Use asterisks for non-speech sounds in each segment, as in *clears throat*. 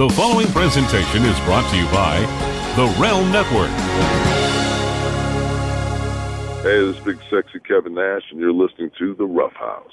The following presentation is brought to you by the Realm Network. Hey, this is Big Sexy Kevin Nash, and you're listening to The Rough House.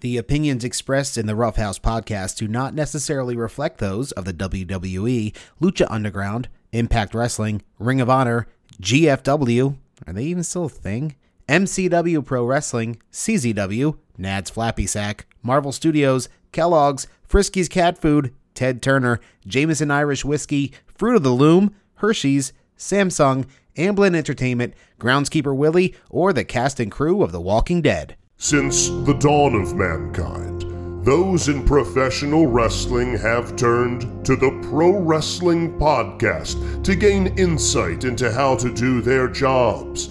The opinions expressed in the Rough House podcast do not necessarily reflect those of the WWE, Lucha Underground, Impact Wrestling, Ring of Honor, GFW, are they even still a thing? MCW Pro Wrestling, CZW, Nad's Flappy Sack, Marvel Studios, Kellogg's, Frisky's Cat Food, Ted Turner, Jameson Irish Whiskey, Fruit of the Loom, Hershey's, Samsung, Amblin Entertainment, Groundskeeper Willie, or the cast and crew of The Walking Dead. Since the dawn of mankind, those in professional wrestling have turned to the Pro Wrestling Podcast to gain insight into how to do their jobs,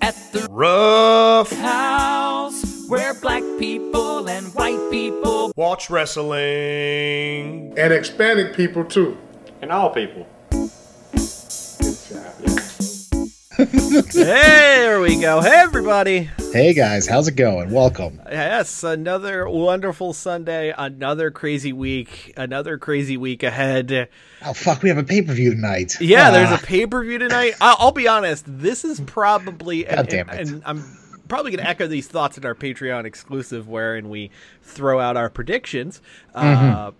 at the Rough house where black people and white people watch wrestling and Hispanic people too. And all people. There we go. Hey, everybody. Hey, guys. How's it going? Welcome. Yes, another wonderful Sunday, another crazy week, another crazy week ahead. Oh, fuck. We have a pay per view tonight. Yeah, uh, there's a pay per view tonight. I'll, be honest. This is probably. God and, damn it. And, and I'm probably going to echo these thoughts in our Patreon exclusive, wherein we throw out our predictions. Mm-hmm. Uh,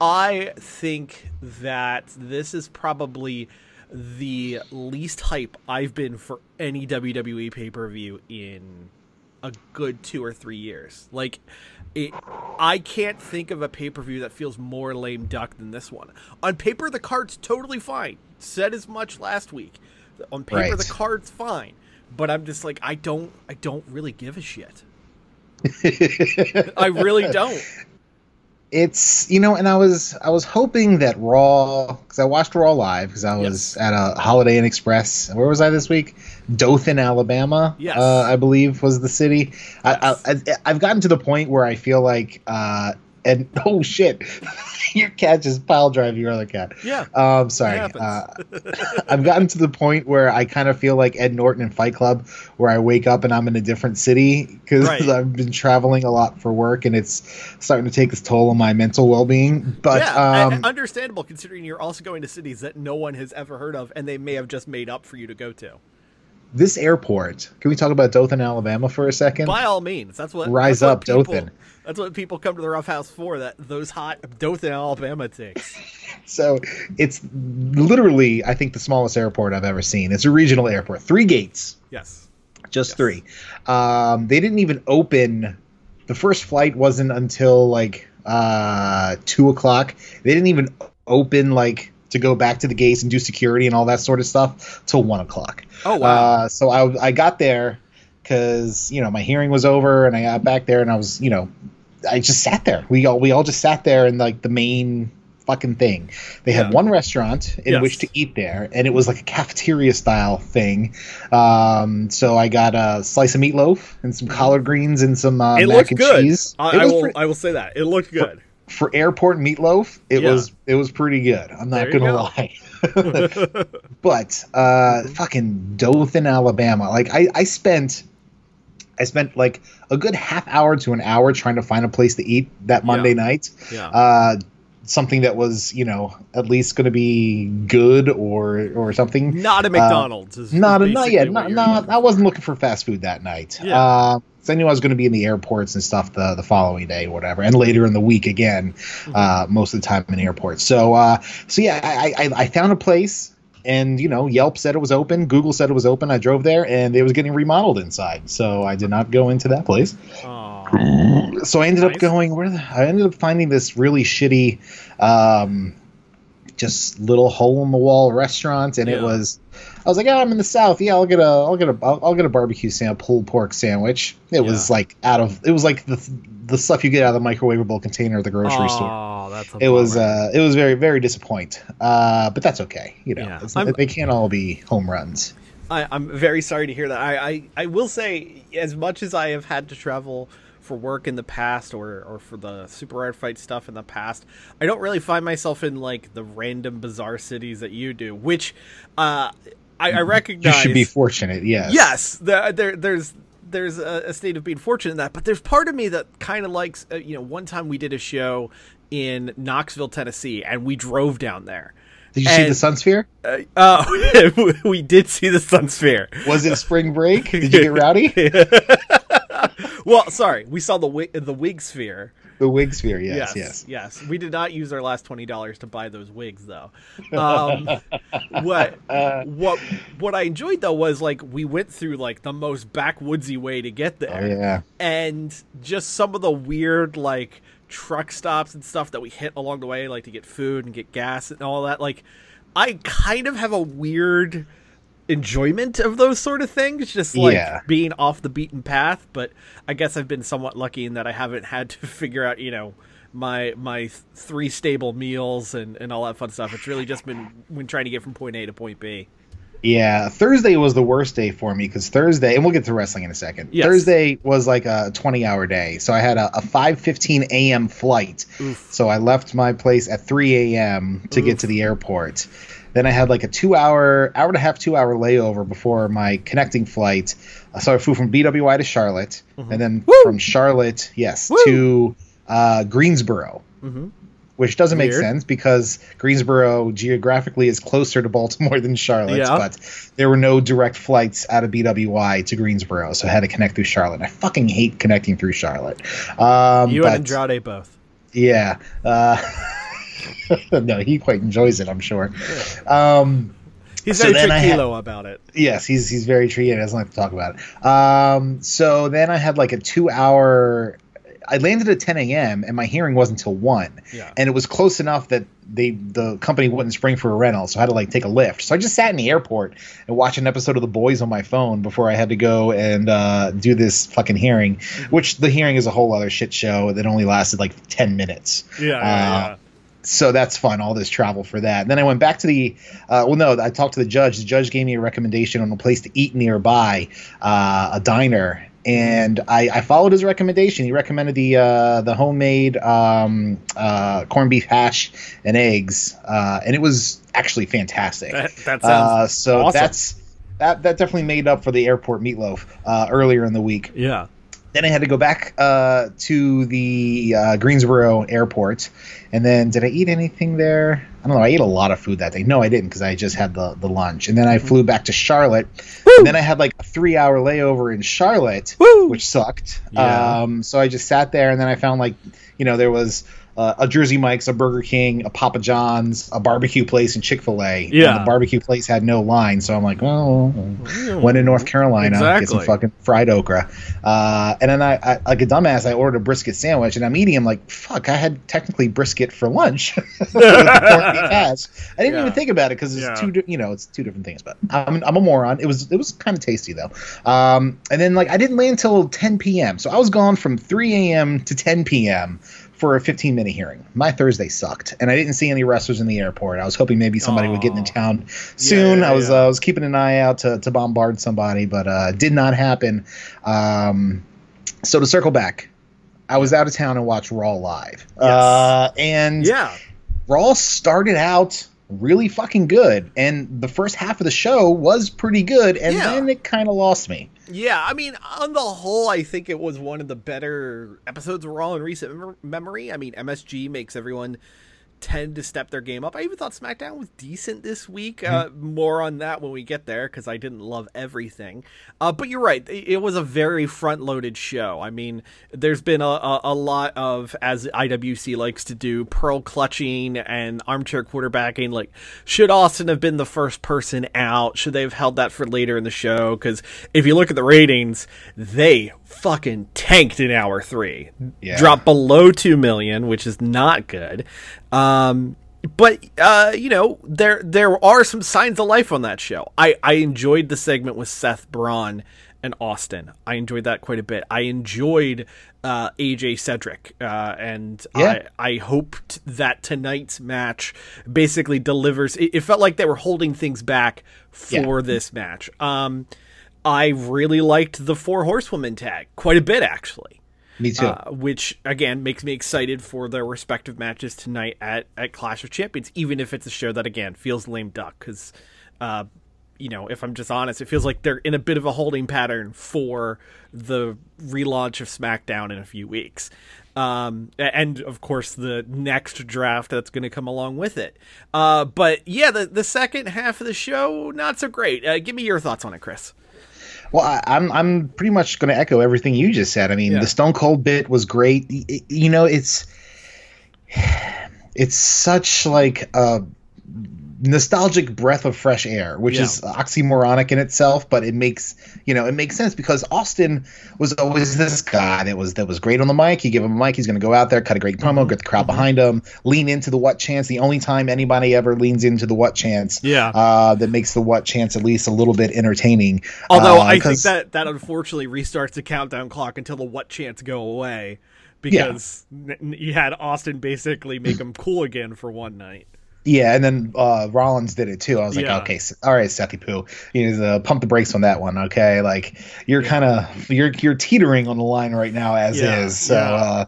I think that this is probably the least hype I've been for any WWE pay per view in a good two or three years. Like, it, I can't think of a pay per view that feels more lame duck than this one. On paper, the card's totally fine. Said as much last week. On paper, right. the card's fine, but I'm just like, I don't, I don't really give a shit. *laughs* I really don't it's you know and i was i was hoping that raw because i watched raw live because i was yes. at a holiday inn express where was i this week dothan alabama yes. uh, i believe was the city yes. I, I, i've gotten to the point where i feel like uh, and *laughs* oh shit, *laughs* your cat just pile drive your other cat. Yeah. Um, sorry. Uh, *laughs* I've gotten to the point where I kind of feel like Ed Norton in Fight Club, where I wake up and I'm in a different city because right. I've been traveling a lot for work and it's starting to take its toll on my mental well being. But yeah, um, understandable considering you're also going to cities that no one has ever heard of and they may have just made up for you to go to this airport. Can we talk about Dothan, Alabama, for a second? By all means, that's what rise that's up, what people, Dothan. That's what people come to the Rough House for. That those hot Dothan, Alabama takes. *laughs* so it's literally, I think, the smallest airport I've ever seen. It's a regional airport, three gates. Yes, just yes. three. Um, they didn't even open. The first flight wasn't until like uh, two o'clock. They didn't even open like to go back to the gates and do security and all that sort of stuff till one o'clock. Oh wow! Uh, so I I got there because you know my hearing was over and I got back there and I was you know I just sat there. We all we all just sat there in like the main fucking thing. They had Yeah. one restaurant in Yes. which to eat there, and it was like a cafeteria style thing. Um, so I got a slice of meatloaf and some collard greens and some uh, it mac looked and good. cheese. I, I will. I will say that it looked good. For airport meatloaf, it Yeah. was it was pretty good. I'm not gonna go. lie. *laughs* *laughs* but uh, fucking Dothan, Alabama. Like I, I spent, I spent like a good half hour to an hour trying to find a place to eat that Monday night. Yeah. Uh, something that was you know at least going to be good or or something. Not a McDonald's. is- is Not a, not yet. Not, not, I wasn't looking for fast food that night. Yeah. Uh, 'cause I knew I was going to be in the airports and stuff the, the following day, or whatever, and later in the week again. Mm-hmm. Uh, most of the time in airports. So uh, so yeah, I, I I found a place, and you know Yelp said it was open, Google said it was open. I drove there, and it was getting remodeled inside. So I did not go into that place. Aw. So I ended Nice. up going where the, I ended up finding this really shitty um, just little hole in the wall restaurant, and it was. I was like, oh, I'm in the South. Yeah, I'll get a, I'll get a, I'll, I'll get a barbecue sandwich, pulled pork sandwich. It was like out of, it was like the the stuff you get out of the microwavable container at the grocery store. Oh, that's a It was, uh, it was very, very disappointing. Uh, but that's okay. You know, Yeah. They can't all be home runs. I, I'm very sorry to hear that. I, I, I will say, as much as I have had to travel for work in the past or, or for the super rare fight stuff in the past, I don't really find myself in like the random bizarre cities that you do, which uh, I, I You should be fortunate. Yes. Yes, there, there there's there's a, a state of being fortunate in that, but there's part of me that kind of likes. Uh, you know, one time we did a show in Knoxville, Tennessee, and we drove down there. Did you see the Sun Sphere? Uh, *laughs* we did see the Sun Sphere. Was it spring break? Did you get *laughs* rowdy? *laughs* Well, sorry, we saw the the wig sphere. The wig sphere. Yes. Yes, Yes. yes, We did not use our last twenty dollars to buy those wigs, though. Um, *laughs* what what what I enjoyed though was like we went through like the most backwoodsy way to get there. Oh yeah. and just some of the weird like truck stops and stuff that we hit along the way like to get food and get gas and all that like i kind of have a weird enjoyment of those sort of things just like Yeah. being off the beaten path but i guess i've been somewhat lucky in that i haven't had to *laughs* figure out you know my my three stable meals and and all that fun stuff it's really just been when trying to get from point a to point b Yeah, Thursday was the worst day for me because Thursday, and we'll get to wrestling in a second. Yes. Thursday was like a 20 hour day, so I had a, a 5:15 a.m. flight. So I left my place at 3 a.m. to get to the airport. Then I had like a two hour, hour and a half, two hour layover before my connecting flight. So I flew from BWI to Charlotte, and then from Charlotte, yes, to uh, Greensboro. Which doesn't make sense because Greensboro geographically is closer to Baltimore than Charlotte, Yeah. but there were no direct flights out of BWI to Greensboro, so I had to connect through Charlotte. I fucking hate connecting through Charlotte. Um, you but, and andrade both yeah. Uh, *laughs* *laughs* no, he quite enjoys it, I'm sure. Um, he's So very had- about it yes, he's he's very treated. Doesn't like to talk about it. Um, so then I had like a two hour. I landed at 10 a.m. and my hearing wasn't until one. Yeah. And it was close enough that they the company wouldn't spring for a rental, so I had to like take a Lyft. So I just sat in the airport and watched an episode of The Boys on my phone before I had to go and uh, do this fucking hearing, Mm-hmm. which the hearing is a whole other shit show that only lasted like 10 minutes yeah, Uh, so that's fun all this travel for that then i went back to the uh, well no i talked to the judge the judge gave me a recommendation on a place to eat nearby uh, a diner and I, I followed his recommendation. He recommended the uh, the homemade um, uh, corned beef hash and eggs, uh, and it was actually fantastic. That- that sounds uh, so awesome. that's that that definitely made up for the airport meatloaf uh, earlier in the week. yeah Then I had to go back uh, to the uh, Greensboro airport. And then, did I eat anything there? I don't know. I ate a lot of food that day. No, I didn't because I just had the, the lunch. And then I flew back to Charlotte. And then I had like a three hour layover in Charlotte, Woo! which sucked. Yeah. Um, so I just sat there and then I found like, you know, there was uh, a Jersey Mike's, a Burger King, a Papa John's, a barbecue place, and Chick fil A. Yeah. And the barbecue place had no line. So I'm like, oh, went in North Carolina, get some fucking fried okra. Uh, and then I, I, like a dumbass, I ordered a brisket sandwich, and I'm eating. I'm like, fuck, I had technically brisket for lunch. With the corned beef hash. I didn't Yeah. even think about it because it's Yeah. two, di- you know, it's two different things. But I'm, I'm a moron. It was, it was kind of tasty though. Um, and then like I didn't land till 10 p.m. So I was gone from 3 a.m. to 10 p.m. for a 15 minute hearing. My Thursday sucked, and I didn't see any wrestlers in the airport. I was hoping maybe somebody would get into town soon. yeah, I was yeah. uh, I was keeping an eye out to, to bombard somebody, but uh, did not happen. Um, so to circle back, I was out of town and watched Raw live, uh, and yeah Raw started out really fucking good, and the first half of the show was pretty good, and Yeah. then it kind of lost me. Yeah, I mean, on the whole, I think it was one of the better episodes of Raw in recent mem- memory. I mean, MSG makes everyone tend to step their game up. I even thought SmackDown was decent this week. Uh, more on that when we get there because I didn't love everything. Uh, but you're right; it it was a very front-loaded show. I mean, there's been a, a, a lot of, as IWC likes to do, pearl clutching and armchair quarterbacking. Like, should Austin have been the first person out? Should they have held that for later in the show? Because if you look at the ratings, they fucking tanked in hour three. Yeah. Dropped below two million, which is not good. Um, but uh, you know there there are some signs of life on that show. I I enjoyed the segment with Seth Braun and Austin. I enjoyed that quite a bit. I enjoyed uh, AJ Cedric, uh, and Yeah. I I hoped that tonight's match basically delivers. It, it felt like they were holding things back for this match. Um, I really liked the four horsewomen tag quite a bit actually Me too. uh, which again makes me excited for their respective matches tonight at, at Clash of Champions, even if it's a show that again feels lame duck because, uh, you know, if I'm just honest, it feels like they're in a bit of a holding pattern for the relaunch of SmackDown in a few weeks. Um, and of course the next draft that's going to come along with it. Uh, but yeah, the, the second half of the show, not so great. Uh, give me your thoughts on it, Chris. Well, I, I'm I'm pretty much going to echo everything you just said. I mean, Yeah. the Stone Cold bit was great. You know, it's *sighs* it's such like a nostalgic breath of fresh air, which Yeah. is oxymoronic in itself, but it makes you know it makes sense because Austin was always this guy that was that was great on the mic. You give him a mic, he's going to go out there, cut a great Mm-hmm. promo, get the crowd behind him, lean into the what chance. The only time anybody ever leans into the what chance, Yeah. uh, that makes the what chance at least a little bit entertaining. Although Uh, I think that that unfortunately restarts the countdown clock until the what chance go away because n- you had Austin basically make *laughs* him cool again for one night. Yeah, and then uh, Rollins did it too. I was like, Yeah. okay, all right, Sethy Poo, you know, uh, pump the brakes on that one, okay? Like you're kind of you're you're teetering on the line right now as Yeah, is. So yeah. uh,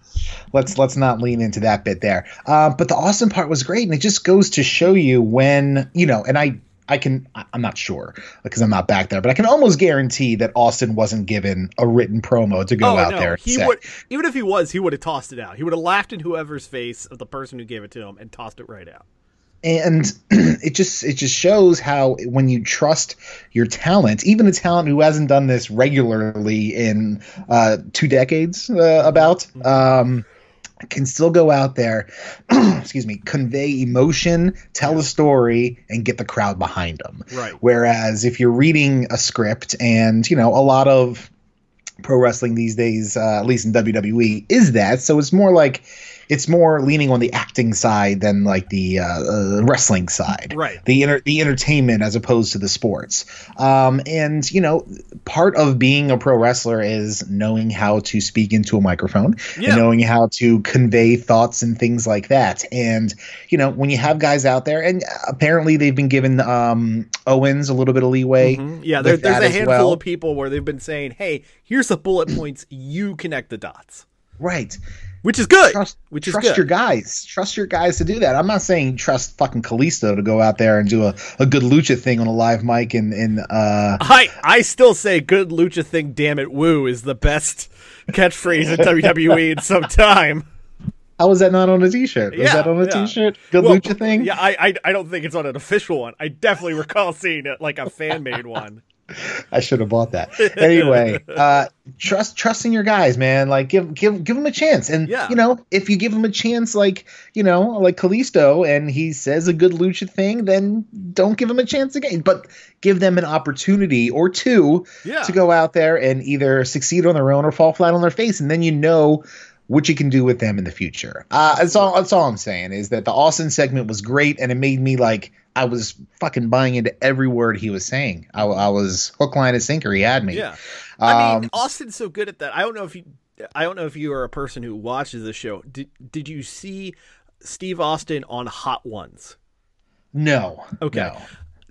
let's let's not lean into that bit there. Uh, but the Austin part was great, and it just goes to show you when you know, and I. I can. I'm not sure because I'm not back there, but I can almost guarantee that Austin wasn't given a written promo to go oh out no, there. he say. would even if he was, he would have tossed it out. He would have laughed in whoever's face of the person who gave it to him and tossed it right out. And *clears throat* it just it just shows how when you trust your talent even a talent who hasn't done this regularly in uh, two decades uh, about um, can still go out there *clears throat* excuse me convey emotion tell a story and get the crowd behind them Right. whereas if you're reading a script and you know a lot of pro wrestling these days, uh, at least in WWE, is that. So it's more like it's more leaning on the acting side than like the uh, uh, wrestling side, Right. The inter- the entertainment as opposed to the sports. Um, and you know, part of being a pro wrestler is knowing how to speak into a microphone, Yeah. and knowing how to convey thoughts and things like that. And you know, when you have guys out there, and apparently they've been given um, Owens a little bit of leeway. Mhm. Yeah, there, there's a handful well. of people where they've been saying, "Hey, here's the bullet points. You connect the dots," Right. Which is good. trust which is trust good. your guys. Trust your guys to do that. I'm not saying trust fucking Kalisto to go out there and do a, a good lucha thing on a live mic and in uh I I still say "good lucha thing." Damn it, woo is the best catchphrase in WWE in some time. how was that not on a t-shirt? Was Yeah, that on a yeah. t-shirt? Good Well, lucha thing? Yeah, I, I I don't think it's on an official one. I definitely recall seeing it like a fan made one. I should have bought that. Anyway, uh trust trusting your guys, man. Like give give give them a chance. And Yeah. you know, if you give them a chance like, you know, like Kalisto and he says a good lucha thing, then don't give him a chance again. But give them an opportunity or two Yeah. to go out there and either succeed on their own or fall flat on their face, and then you know what you can do with them in the future. Uh, that's all. That's all I'm saying is that the Austin segment was great, and it made me like I was fucking buying into every word he was saying. I, I was hook, line, and sinker. He had me. Yeah, I mean Um, Austin's so good at that. I don't know if you, I don't know if you are a person who watches the show. Did did you see Steve Austin on Hot Ones? No. Okay. no.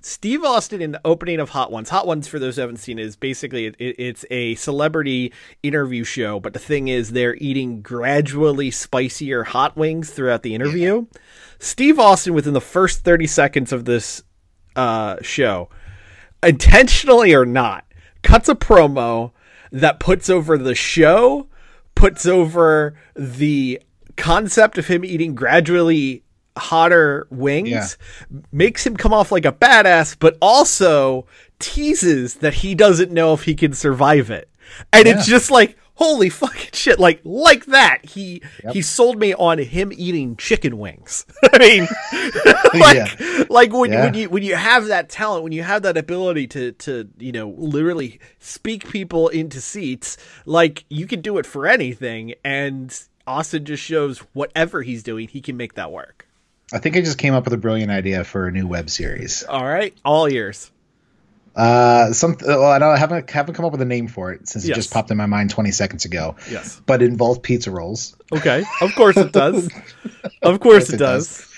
Steve Austin in the opening of Hot Ones. Hot Ones, for those who haven't seen, is basically it, it's a celebrity interview show. But the thing is, they're eating gradually spicier hot wings throughout the interview. Steve Austin, within the first thirty seconds of this uh, show, intentionally or not, cuts a promo that puts over the show, puts over the concept of him eating gradually hotter wings, Yeah. makes him come off like a badass, but also teases that he doesn't know if he can survive it. And it's just like, holy fucking shit, like like that. He he sold me on him eating chicken wings. *laughs* I mean like *laughs* Yeah. like when, Yeah. when you when you have that talent, when you have that ability to to you know literally speak people into seats, like you can do it for anything. And Austin just shows whatever he's doing, he can make that work. I think I just came up with a brilliant idea for a new web series. All right, all ears. Uh, some well, I don't I haven't haven't come up with a name for it since Yes. it just popped in my mind 20 seconds ago. Yes. But it involves pizza rolls. Okay. Of course it does. *laughs* of course it, it does. does.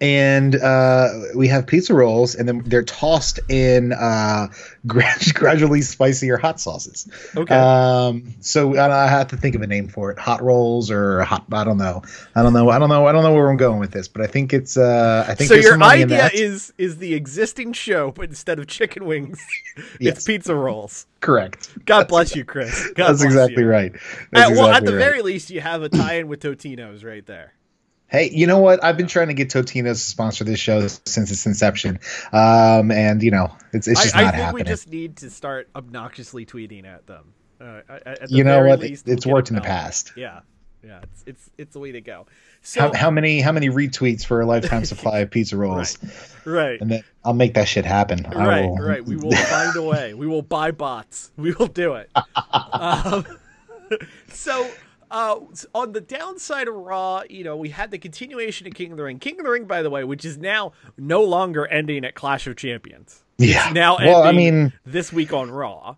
And uh, we have pizza rolls, and then they're tossed in uh, *laughs* gradually spicier hot sauces. Okay. Um, so I have to think of a name for it: hot rolls or hot. I don't know. I don't know. I don't know. I don't know where I'm going with this, but I think it's. Uh, I think so your idea is is the existing show, but instead of chicken wings, *laughs* Yes. it's pizza rolls. correct. God bless you, Chris. *laughs* God That's bless exactly you. right. At, That's well, at the right. very least, you have a tie-in with Totino's right there. Hey, you know what? I've been trying to get Totino's to sponsor this show since its inception, um, and you know, it's it's just I, I not think happening. we just need to start obnoxiously tweeting at them. Uh, at- the You know what? least, It's we'll worked in the past. Yeah, yeah, it's it's it's the way to go. So how, how many how many retweets for a lifetime *laughs* supply of pizza rolls? right, And then I'll make that shit happen. I right, will- right. We will find a way. We will buy bots. We will do it. *laughs* um, *laughs* so, uh, on the downside of Raw, you know, we had the continuation of King of the Ring. King of the Ring, by the way, which is now no longer ending at Clash of Champions. Yeah. It's now well, I mean, this week on Raw.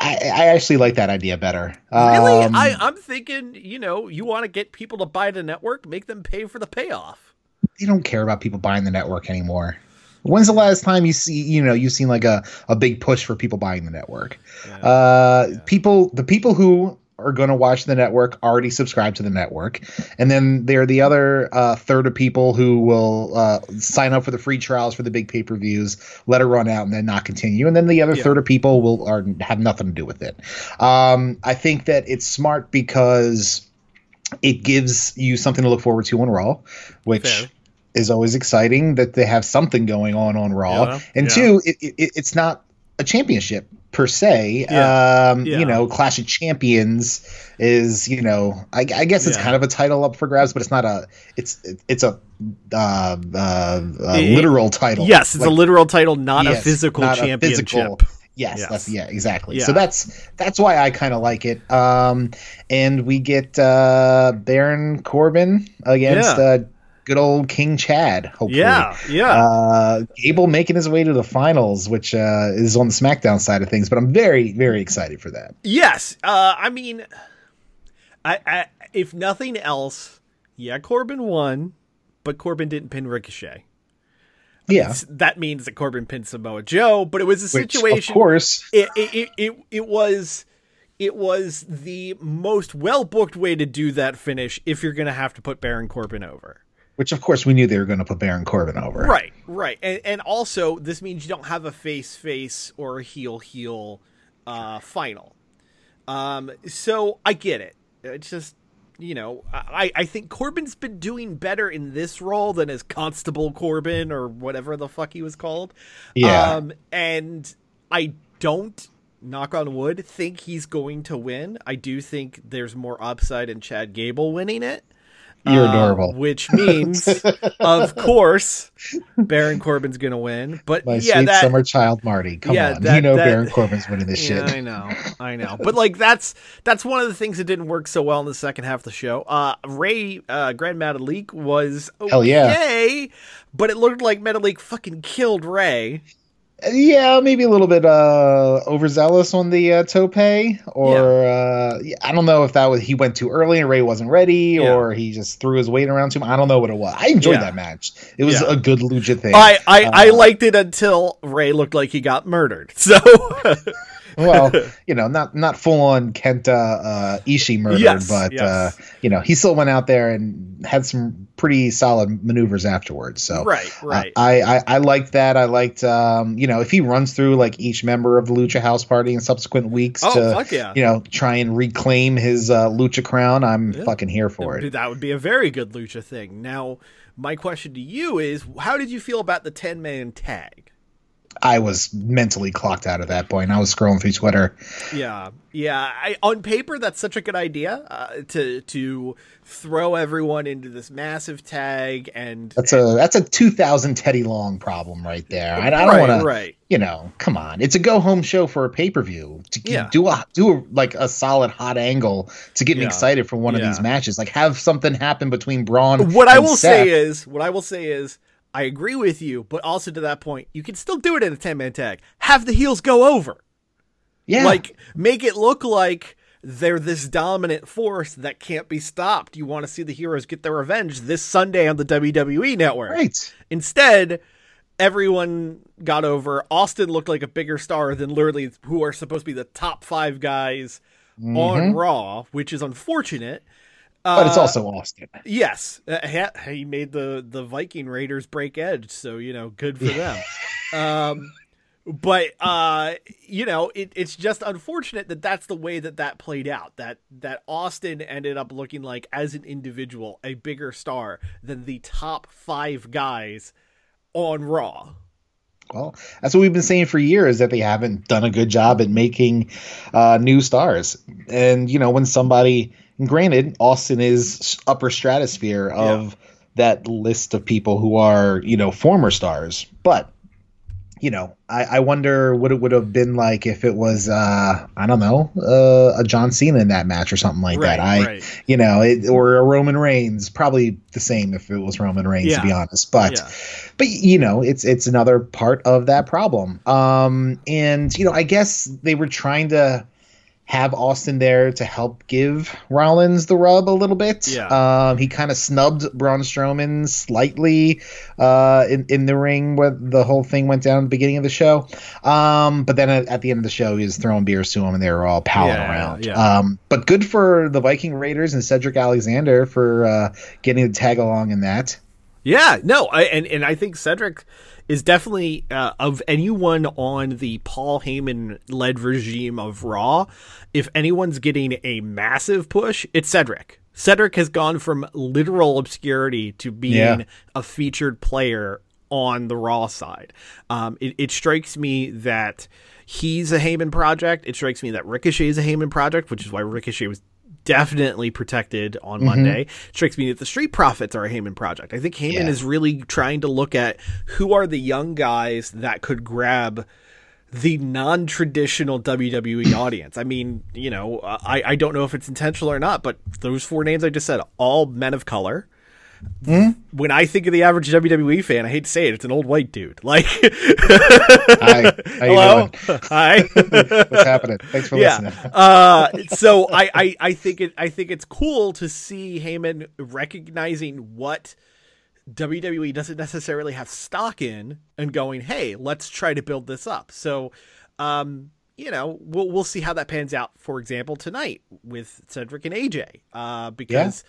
I, I actually like that idea better. Really, Um, I, I'm thinking, you know, you want to get people to buy the network, make them pay for the payoff. they don't care about people buying the network anymore. When's the last time you see you know you've seen like a, a big push for people buying the network? Uh, People, the people who are going to watch the network already subscribe to the network, and then there are the other uh, third of people who will uh, sign up for the free trials for the big pay per views, let it run out, and then not continue. And then the other Yeah. third of people will are have nothing to do with it. Um, I think that it's smart because it gives you something to look forward to on Raw, which Fair. is always exciting that they have something going on on Raw. Yeah, and yeah. two, it, it, it's not a championship per se. Yeah, Um, yeah. You know, Clash of Champions is you know, I, I guess it's Yeah. kind of a title up for grabs, but it's not a. It's it's a uh, uh, It- literal title. Yes, it's a literal title, not a physical not a championship. physical- Yes, Yes. that's yeah, exactly. So that's that's why I kind of like it. Um, and we get uh, Baron Corbin against uh, good old King Chad. Hopefully, Yeah, yeah. Uh, Gable making his way to the finals, which uh, is on the SmackDown side of things. But I'm very very excited for that. Yes, uh, I mean, I, I if nothing else, yeah, Corbin won, but Corbin didn't pin Ricochet. Yeah, That means that Corbin pinned Samoa Joe, but it was a which situation. of course. it, it, it, it, it was it was the most well booked way to do that finish if you're going to have to put Baron Corbin over. Which of course we knew they were going to put Baron Corbin over. Right, right, and and also this means you don't have a face face or a heel heel uh, final. Um, so I get it. It's just you know I I think Corbin's been doing better in this role than as Constable Corbin or whatever the fuck he was called. Yeah. Um, and I don't knock on wood think he's going to win. I do think there's more upside in Chad Gable winning it. You're Uh, adorable. which means, *laughs* of course, Baron Corbin's gonna win. But My yeah, sweet that, summer child Marty. Come yeah, on. that- you know that- Baron Corbin's winning this *laughs* yeah, shit. I know, I know. But like that's that's one of the things that didn't work so well in the second half of the show. Uh, Rey uh, Grand Metalik was okay, Hell yeah. but it looked like Metalik fucking killed Rey. Yeah, maybe a little bit uh overzealous on the uh, tope, or uh, I don't know if that was he went too early and Rey wasn't ready, Yeah. or he just threw his weight around too much. I don't know what it was. I enjoyed Yeah. that match. It was Yeah. a good lucha thing. I I, I Uh, liked it until Rey looked like he got murdered. *laughs* So well, *laughs* you know, not not full on Kenta uh, Ishii murdered, Yes, but yes. uh, you know, he still went out there and had some pretty solid maneuvers afterwards. So right, uh, right. I, I I liked that. I liked um, you know, if he runs through like each member of the Lucha House Party in subsequent weeks oh to yeah. you know try and reclaim his uh, Lucha crown, I'm Yeah. fucking here for it. That would be a very good lucha thing. Now, my question to you is, how did you feel about the ten man tag? I was mentally clocked out at that point. I was scrolling through Twitter. Yeah, yeah. I, on paper, that's such a good idea uh, to to throw everyone into this massive tag and That's a that's a 2000 Teddy Long problem right there. I, I don't right, want to right. you know, come on. It's a go home show for a pay per view. to Yeah. do a do a like a solid hot angle to get me excited for one of these matches. Like have something happen between Braun. what I will Seth. say is, what I will say is, I agree with you, but also to that point, you can still do it in a ten man tag. Have the heels go over. yeah, Like make it look like they're this dominant force that can't be stopped. You want to see the heroes get their revenge this Sunday on the WWE network. right. Instead, everyone got over. Austin looked like a bigger star than literally who are supposed to be the top five guys on mm-hmm. Raw, which is unfortunate. But it's Uh, also Austin. Yes, uh, he- he made the the Viking Raiders break edge, so you know, good for them. *laughs* um, but uh, you know, it, it's just unfortunate that that's the way that that played out. That that Austin ended up looking like, as an individual, a bigger star than the top five guys on Raw. Well, that's what we've been saying for years that they haven't done a good job at making uh, new stars. And you know, when somebody, and granted, Austin is upper stratosphere of that list of people who are you know former stars, but you know, I, I wonder what it would have been like if it was uh, I don't know uh, a John Cena in that match or something like Right, that. I right. you know, it, or a Roman Reigns, probably the same if it was Roman Reigns Yeah. to be honest, but Yeah. but you know it's it's another part of that problem um and you know i guess they were trying to have austin there to help give rollins the rub a little bit Yeah. um he kind of snubbed braun strowman slightly uh in, in the ring where the whole thing went down at the beginning of the show um but then at, at the end of the show he was throwing beers to him and they were all palling Yeah, around yeah. um but good for the viking raiders and cedric alexander for uh getting the tag along in that Yeah, no, I, and and I think Cedric is definitely uh, of anyone on the Paul Heyman led regime of Raw. If anyone's getting a massive push, it's Cedric. Cedric has gone from literal obscurity to being Yeah. a featured player on the Raw side. Um, it, it strikes me that he's a Heyman project. It strikes me that Ricochet is a Heyman project, which is why Ricochet was definitely protected on mm-hmm. Monday. It strikes me that the Street Profits are a Heyman project. I think Heyman Yeah. is really trying to look at who are the young guys that could grab the non-traditional WWE *coughs* audience. I mean, you know, I, I don't know if it's intentional or not, but those four names I just said, all men of color. When I think of the average WWE fan, I hate to say it, it's an old white dude. Like, Hi, hello, hi. *laughs* What's happening? Thanks for yeah. listening. Uh, so I, I, I think it, I think it's cool to see Heyman recognizing what WWE doesn't necessarily have stock in and going, hey, let's try to build this up. So, um, you know, we'll we'll see how that pans out. For example, tonight with Cedric and AJ, uh, because.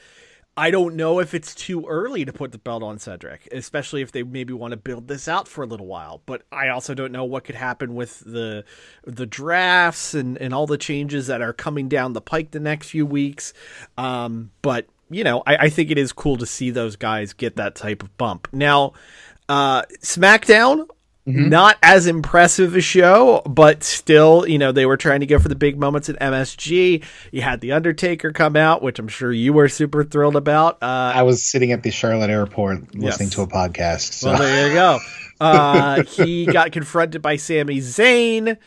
I don't know if it's too early to put the belt on Cedric, especially if they maybe want to build this out for a little while. But I also don't know what could happen with the the drafts and, and all the changes that are coming down the pike the next few weeks. Um, but you know, I, I think it is cool to see those guys get that type of bump. Now, uh, SmackDown, not as impressive a show, but still, you know, they were trying to go for the big moments at MSG. You had The Undertaker come out, which I'm sure you were super thrilled about. Uh, I was sitting at the Charlotte airport listening Yes. to a podcast. So. well, there you go. *laughs* Uh, he got confronted by Sami Zayn.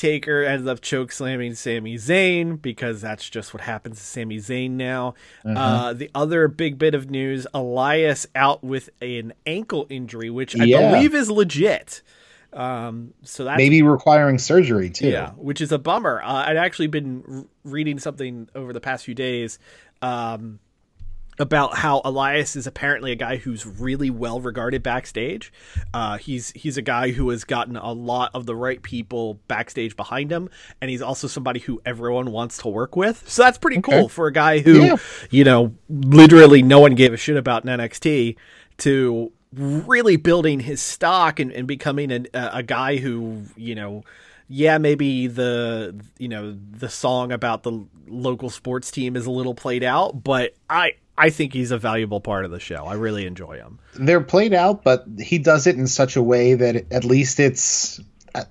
Taker ended up choke slamming Sami Zayn because that's just what happens to Sami Zayn now. Uh, the other big bit of news Elias out with an ankle injury, which I Yeah. believe is legit. Um, so that's Maybe requiring surgery too. yeah, which is a bummer. Uh, I'd actually been r- reading something over the past few days um, about how Elias is apparently a guy who's really well regarded backstage. Uh, he's he's a guy who has gotten a lot of the right people backstage behind him, and he's also somebody who everyone wants to work with. So that's pretty cool for a guy who, Yeah. you know, literally no one gave a shit about in NXT to really building his stock and, and becoming a, a guy who, you know, yeah, maybe the you know the song about the local sports team is a little played out, but I I think he's a valuable part of the show. I really enjoy him. They're played out, but he does it in such a way that at least it's a,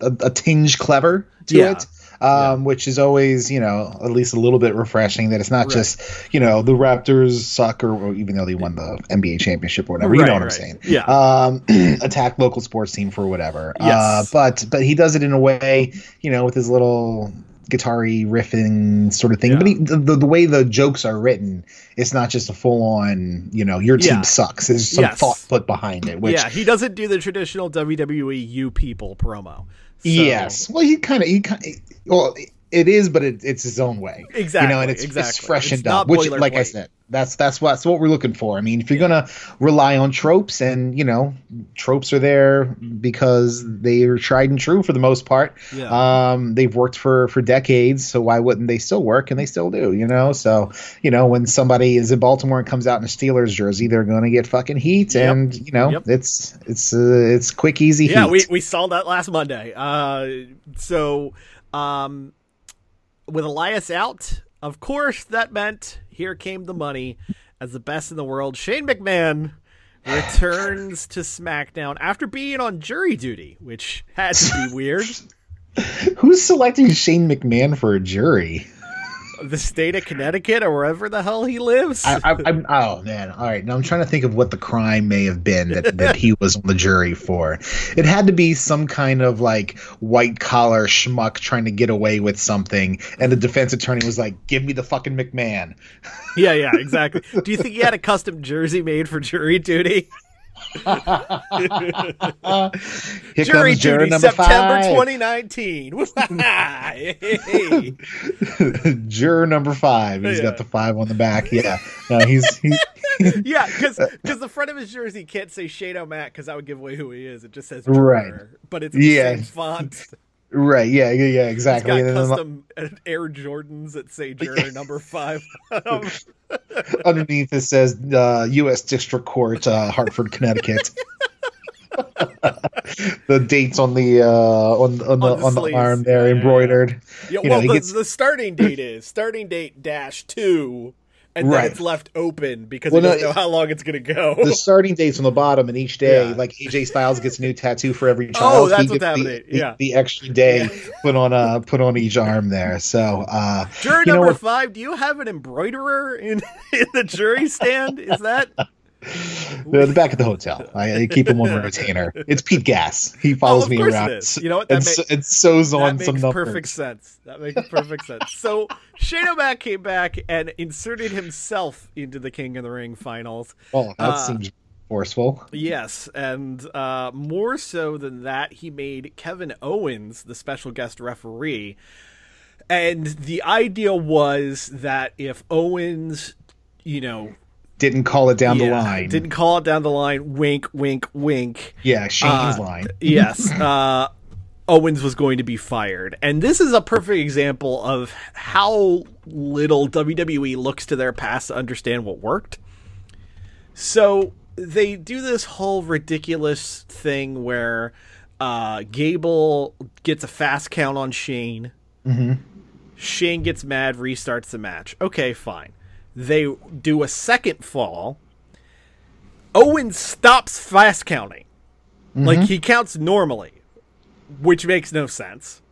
a, a tinge clever to Yeah. it. um, which is always you know at least a little bit refreshing. That it's not just you know the Raptors suck, or, or even though they won the NBA championship or whatever. you know what right. I'm saying? Yeah. Um, *clears throat* attack local sports team for whatever. Uh, but but he does it in a way you know with his little guitar-y riffing sort of thing. But he, the, the way the jokes are written, it's not just a full-on you know your team Yeah. sucks. There's some Yes. thought put behind it. Which yeah, he doesn't do the traditional WWE "you people" promo. So- Yes. Well, he kind of he kind well it is, but it, it's his own way. Exactly. You Exactly, know, and it's, it's freshened It's up. Which, like I said, that's that's what that's what we're looking for. I mean, if you're gonna rely on tropes, and you know, tropes are there because they are tried and true for the most part. Yeah. Um, they've worked for for decades, so why wouldn't they still work? And they still do. You know, so you know, when somebody is in Baltimore and comes out in a Steelers jersey, they're gonna get fucking heat, Yep. and you know, Yep. it's it's uh, it's quick, easy yeah, heat. we, we saw that last Monday. Uh, so, um, with Elias out, of course, that meant here came the money. As the best in the world, Shane McMahon returns to SmackDown after being on jury duty, which had to be weird. *laughs* Who's selecting Shane McMahon for a jury? The state of Connecticut or wherever the hell he lives. I, I, I'm oh man, all right. Now I'm trying to think of what the crime may have been that, that he was on the jury for. It had to be some kind of like white collar schmuck trying to get away with something, and the defense attorney was like, "Give me the fucking McMahon." yeah, yeah, exactly. Do you think he had a custom jersey made for jury duty? *laughs* Here Jury comes juror duty, number September five. 2019. *laughs* Hey. juror number five. He's Yeah. got the five on the back. Yeah, no, he's he's *laughs* yeah, because *laughs* the front of his jersey can't say Shane O'Mac because that would give away who he is. It just says Right. juror, but it's the Yeah. same font. Right. Yeah, yeah, yeah, He's exactly. got And then custom Air Jordans that say *laughs* juror number five. *laughs* Underneath it says uh, U.S. District Court, uh, Hartford, Connecticut. *laughs* the dates on the uh, on on the On the on the arm there yeah. embroidered. yeah, You well, know, the, gets- the starting date is starting date dash two, and then Right. it's left open because Well, he no, know how long it's going to go. The *laughs* starting dates on the bottom, and each day, Yeah. like AJ Styles gets a new tattoo for every *laughs* Oh, child. that's he what's the, happening. the- Yeah. the extra day put on uh put on each arm there. So uh, Jury you number what? five. Do you have an embroiderer in *laughs* in the jury stand? Is that? *laughs* The, the back at the hotel. I, I keep him on *laughs* retainer. It's Pete Gas. He follows Oh, me around. You know what? That and, ma- so, and sews on that some numbers. perfect sense. That makes perfect sense. So Shane O'Mac came back and inserted himself into the King of the Ring finals. Oh, that Uh, seems forceful. Yes, and uh, more so than that, he made Kevin Owens the special guest referee. And the idea was that if Owens, you know, Didn't call it down the line. didn't call it down the line, wink, wink, wink. Yeah, Shane's Uh, line. *laughs* yes, *laughs* uh, Owens was going to be fired. And this is a perfect example of how little WWE looks to their past to understand what worked. So they do this whole ridiculous thing where uh, Gable gets a fast count on Shane. Shane gets mad, restarts the match. Okay, fine. They do a second fall. Owen stops fast counting. Like he counts normally, which makes no sense.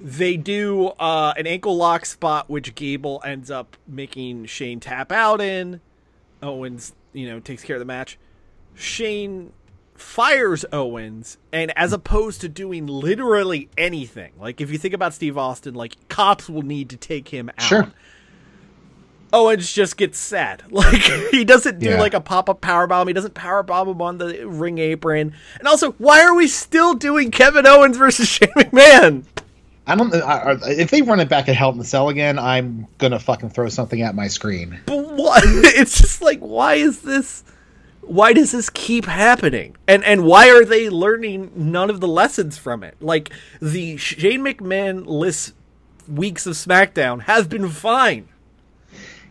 They do uh, an ankle lock spot, which Gable ends up making Shane tap out in. Owens, you know, takes care of the match. Shane fires Owens, and as opposed to doing literally anything, like if you think about Steve Austin, like cops will need to take him out. Sure. Oh, Owens just gets sad. *laughs* Like he doesn't do Yeah. like a pop up power bomb. He doesn't power bomb him on the ring apron. And also, why are we still doing Kevin Owens versus *laughs* Shane McMahon? I don't. I, I, if they run it back at Hell in the Cell again, I'm gonna fucking throw something at my screen. But what? *laughs* It's just like, why is this? Why does this keep happening? And and why are they learning none of the lessons from it? Like the Shane McMahon list weeks of SmackDown have been fine.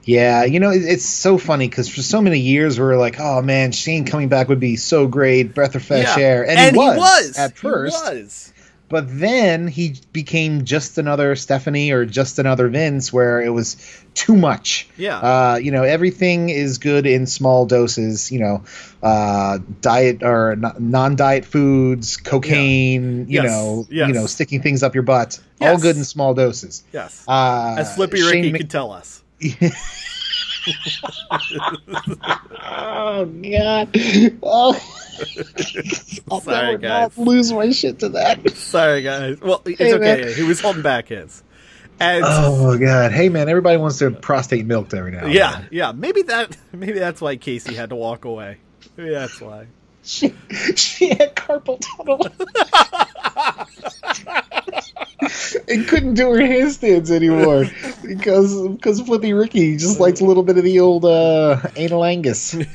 Yeah, you know, it's so funny because for so many years we were like, "Oh man, Shane coming back would be so great, breath of fresh Yeah. air," and, And he, he was, was. at He first. was. But then he became just another Stephanie or just another Vince, where it was too much. Yeah. Uh, you know, everything is good in small doses. You know, uh, diet or non-diet foods, cocaine. You Yes, know, yes. you know, sticking things up your butt. All good in small doses. Yes. Uh, As Flippy Shane Ricky Mc- could tell us. Oh God! Oh, I'll Sorry, never guys. not lose my shit to that. Sorry, guys. Well, it's Hey, okay. man. He was holding back his. And Oh my God! Hey man, everybody wants their prostate milked every now. and yeah, then. yeah. Maybe that. *laughs* Maybe that's why Casey had to walk away. Maybe that's why. She, she had carpal tunnel and couldn't do her handstands anymore because because Flippy Ricky just likes a little bit of the old uh, anal Angus. *laughs*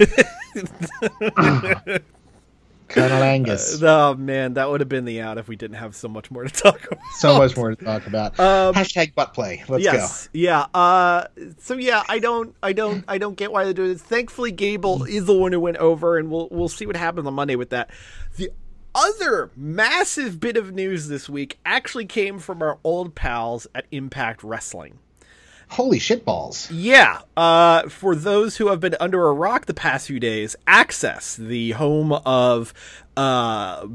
Colonel Angus. Oh man, that would have been the out if we didn't have so much more to talk about. so much more to talk about. Um, Hashtag butt play. Let's go. yes, yeah. Uh, so yeah, I don't, I don't, I don't get why they're doing this. Thankfully, Gable is the one who went over, and we'll we'll see what happens on Monday with that. The other massive bit of news this week actually came from our old pals at Impact Wrestling. Holy shit balls. Yeah, uh, for those who have been under a rock the past few days, Access, the home of uh,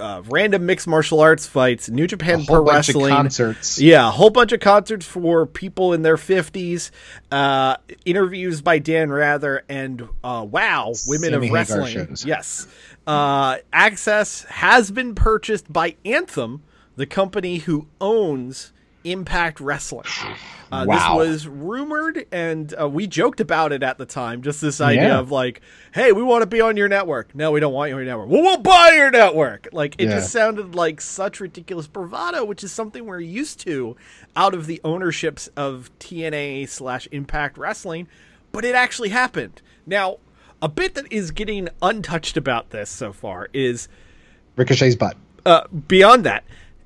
uh, random mixed martial arts fights, New Japan Pro whole bunch of Wrestling concerts. Yeah, a whole bunch of concerts for people in their fifties, uh, interviews by Dan Rather, and uh, wow, women Sammy of wrestling. Yes, uh, Access has been purchased by Anthem, the company who owns Impact Wrestling. *sighs* Uh, Wow. This was rumored, and uh, we joked about it at the time. Just this idea Yeah. of like, "Hey, we want to be on your network." No, we don't want you on your network. Well, we'll buy your network. Like it Yeah. just sounded like such ridiculous bravado, which is something we're used to out of the ownerships of TNA slash Impact Wrestling. But it actually happened. Now, a bit that is getting untouched about this so far is Ricochet's butt. uh, beyond that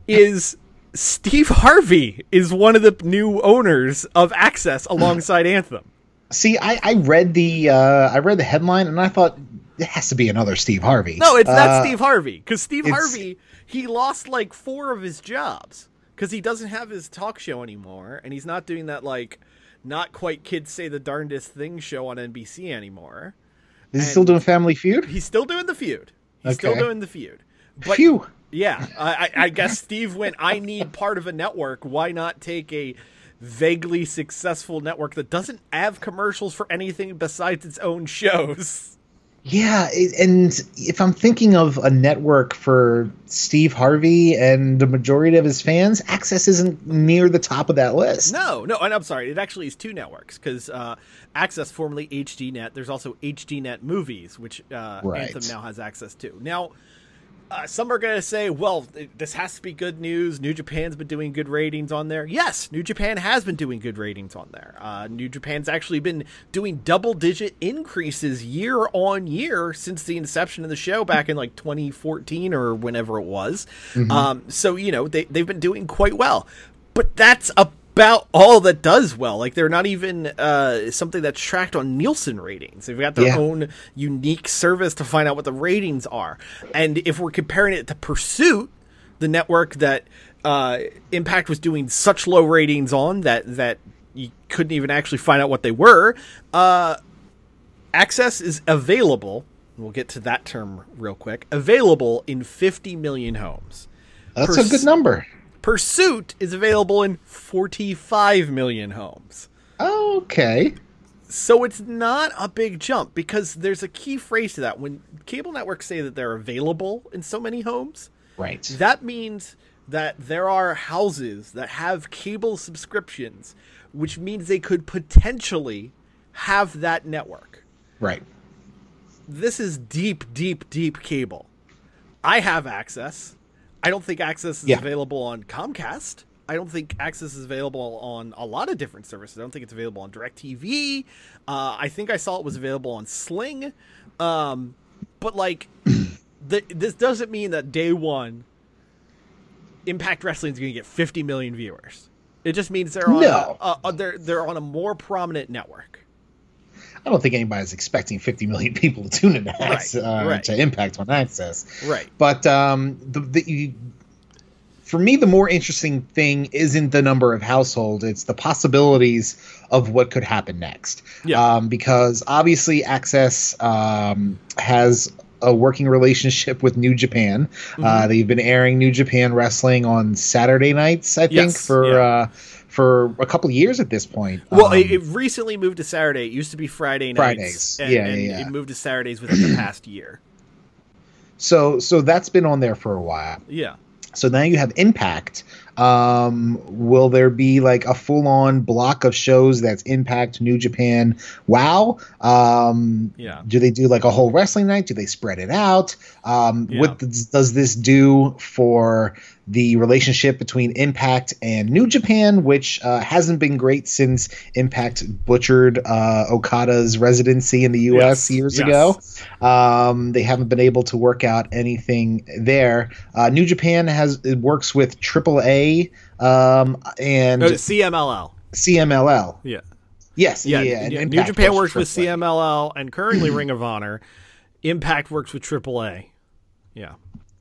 is Steve Harvey is one of the new owners of Access *clears throat* alongside Anthem. See, I, I read the uh, I read the headline and I thought it has to be another Steve Harvey. No, it's not Uh, Steve Harvey because Steve Harvey he lost like four of his jobs because he doesn't have his talk show anymore and he's not doing that like not quite kids say the darndest thing show on NBC anymore. Is he still doing Family Feud? He's still doing the feud. He's still doing the feud. But Phew. Yeah, I, I I guess Steve went. I need part of a network. Why not take a vaguely successful network that doesn't have commercials for anything besides its own shows? Yeah, and if I'm thinking of a network for Steve Harvey and the majority of his fans, Access isn't near the top of that list. No, no, and I'm sorry. It actually is two networks because uh, Access, formerly HDNet, there's also HDNet Movies, which uh, Right. Anthem now has access to. Now, uh, some are going to say, well, this has to be good news. New Japan's been doing good ratings on there. Yes, New Japan has been doing good ratings on there. Uh, New Japan's actually been doing double digit increases year on year since the inception of the show back in like 2014 or whenever it was. Um, so, you know, they, they've been doing quite well. But that's about all that does well. Like they're not even uh, something that's tracked on Nielsen ratings. They've got their Yeah. own unique service to find out what the ratings are. And if we're comparing it to Pursuit, the network that uh, Impact was doing such low ratings on that that you couldn't even actually find out what they were. Uh, access is available. We'll get to that term real quick. Available in 50 million homes. That's a good number. Pursuit is available in 45 million homes. Okay. So it's not a big jump because there's a key phrase to that. When cable networks say that they're available in so many homes, Right. that means that there are houses that have cable subscriptions, which means they could potentially have that network. right. This is deep, deep, deep cable. I have access. I don't think access is Yeah. available on Comcast. I don't think access is available on a lot of different services. I don't think it's available on DirecTV. Uh, I think I saw it was available on Sling. Um, but like, *clears throat* the, this doesn't mean that day one, Impact Wrestling is going to get 50 million viewers. It just means they're on No. a, a, they're they're on a more prominent network. I don't think anybody's expecting 50 million *laughs* people to tune into Access, uh, right. to Impact on Access. Right. But um, the, the for me, the more interesting thing isn't the number of households; it's the possibilities of what could happen next. Yeah. Um, because obviously, Access um, has a working relationship with New Japan. Mm-hmm. Uh, they've been airing New Japan wrestling on Saturday nights, I think, Yes, for yeah. uh, for a couple years at this point. Well, Um, it, it recently moved to Saturday. It used to be Friday nights. Fridays. And, Yeah, and yeah, yeah. it moved to Saturdays within the *clears throat* past year. so so that's been on there for a while. Yeah. So now you have Impact. Um, will there be like a full on block of shows that's Impact, New Japan, Wow? Um, Yeah. Do they do like a whole wrestling night? Do they spread it out? Um, Yeah. What does does this do for the relationship between Impact and New Japan, which uh, hasn't been great since Impact butchered uh, Okada's residency in the U.S. Yes, years yes. ago? Um, they haven't been able to work out anything there. Uh, New Japan has it works with AAA um, and Oh, CMLL. CMLL. Yeah. Yes, Yeah. yeah. yeah. New Japan works with with AAA. CMLL and currently *clears throat* Ring of Honor. Impact works with AAA. Yeah.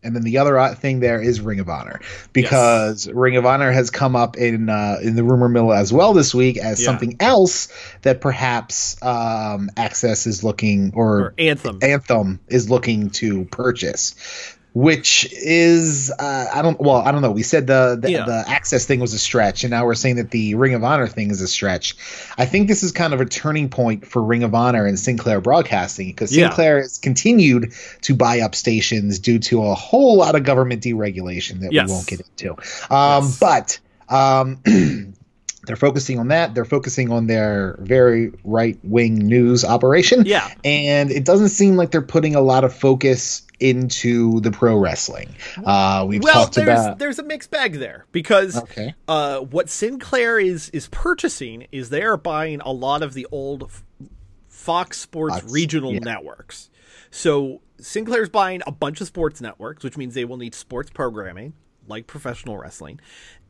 And then the other uh, thing there is Ring of Honor because Ring of Honor has come up in uh, in the rumor mill as well this week as Yeah. something else that perhaps um, Access is looking or, Or Anthem. Anthem is looking to purchase. Which is uh, I don't well I don't know we said the the, Yeah. the access thing was a stretch and now we're saying that the Ring of Honor thing is a stretch. I think this is kind of a turning point for Ring of Honor and Sinclair Broadcasting because Yeah. Sinclair has continued to buy up stations due to a whole lot of government deregulation that Yes. we won't get into. Um, Yes. But um, *clears throat* they're focusing on that. They're focusing on their very right wing news operation. Yeah. And it doesn't seem like they're putting a lot of focus into the pro wrestling. Uh, we've well, talked there's about. there's a mixed bag there because Okay. uh, what Sinclair is is purchasing is they are buying a lot of the old Fox Sports Fox, regional yeah. networks. So Sinclair's buying a bunch of sports networks, which means they will need sports programming like professional wrestling.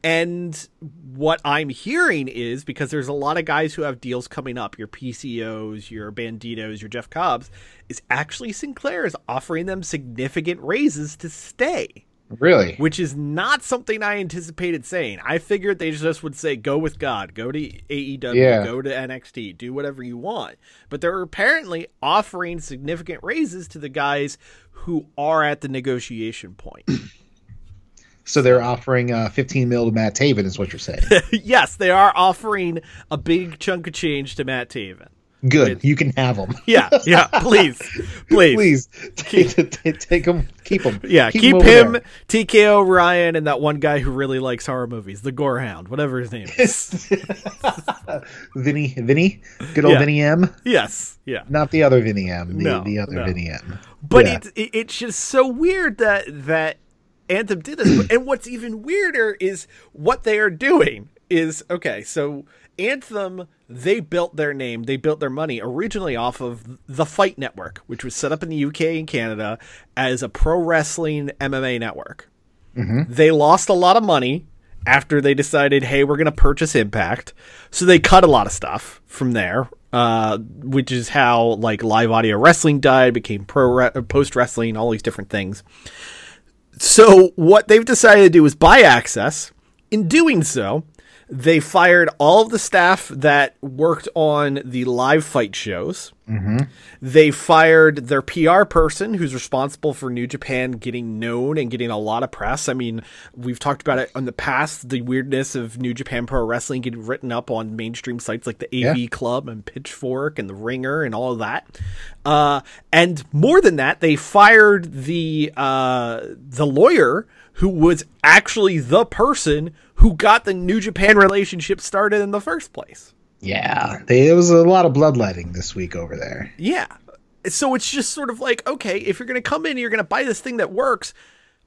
And what I'm hearing is because there's a lot of guys who have deals coming up, your PCOs, your Banditos, your Jeff Cobbs, is actually Sinclair is offering them significant raises to stay Really? which is not something I anticipated saying. I figured they just would say, go with God, go to AEW, Yeah. go to NXT, do whatever you want. But they're apparently offering significant raises to the guys who are at the negotiation point. *clears throat* So they're offering uh, 15 mil to Matt Taven, is what you're saying. *laughs* yes, they are offering a big chunk of change to Matt Taven. Good. You can have them. *laughs* Yeah, yeah, please, *laughs* please. Please take, take, take them, keep them. Yeah, keep, over him, there. TK O'Ryan, and that one guy who really likes horror movies, the Gorehound, whatever his name is. Vinny, Vinny, good old Yeah. Vinny M. yes, yeah. Not the other Vinny M. The, No, the other no. Vinny M. But Yeah. it's it, it's just so weird that that Anthem did this. And what's even weirder is what they are doing is okay. So Anthem, they built their name, they built their money originally off of the Fight Network, which was set up in the UK and Canada as a pro wrestling MMA network. They lost a lot of money after they decided, hey, we're going to purchase Impact. So they cut a lot of stuff from there, uh, which is how like live audio wrestling died, became pro re- post wrestling, all these different things. So what they've decided to do is buy access. In doing so, they fired all of the staff that worked on the live fight shows. They fired their PR person, who's responsible for New Japan getting known and getting a lot of press. I mean, we've talked about it in the past the weirdness of New Japan Pro Wrestling getting written up on mainstream sites like the AV Yeah. Club and Pitchfork and The Ringer and all of that. Uh, and more than that, they fired the uh, the lawyer who was actually the person who got the New Japan relationship started in the first place. Yeah, they, there was a lot of bloodletting this week over there. Yeah. So it's just sort of like, okay, if you're going to come in and you're going to buy this thing that works,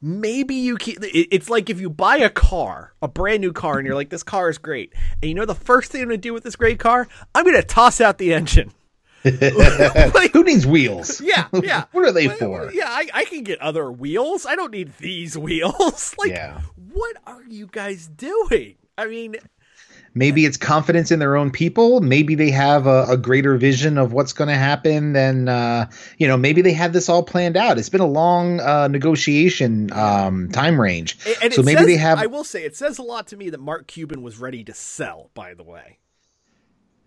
maybe you keep. It's like if you buy a car, a brand new car, and you're like, this car is great. And you know the first thing I'm going to do with this great car? I'm going to toss out the engine. Like, *laughs* Who needs wheels? yeah, *laughs* yeah. what are they for? Yeah, I, I can get other wheels. I don't need these *laughs* wheels. like, Yeah. what are you guys doing? I mean, Maybe it's confidence in their own people. Maybe they have a, a greater vision of what's going to happen than, uh, you know, maybe they have this all planned out. It's been a long uh, negotiation um, time range. And- and so maybe says- they have. I will say, it says a lot to me that Mark Cuban was ready to sell. By the way,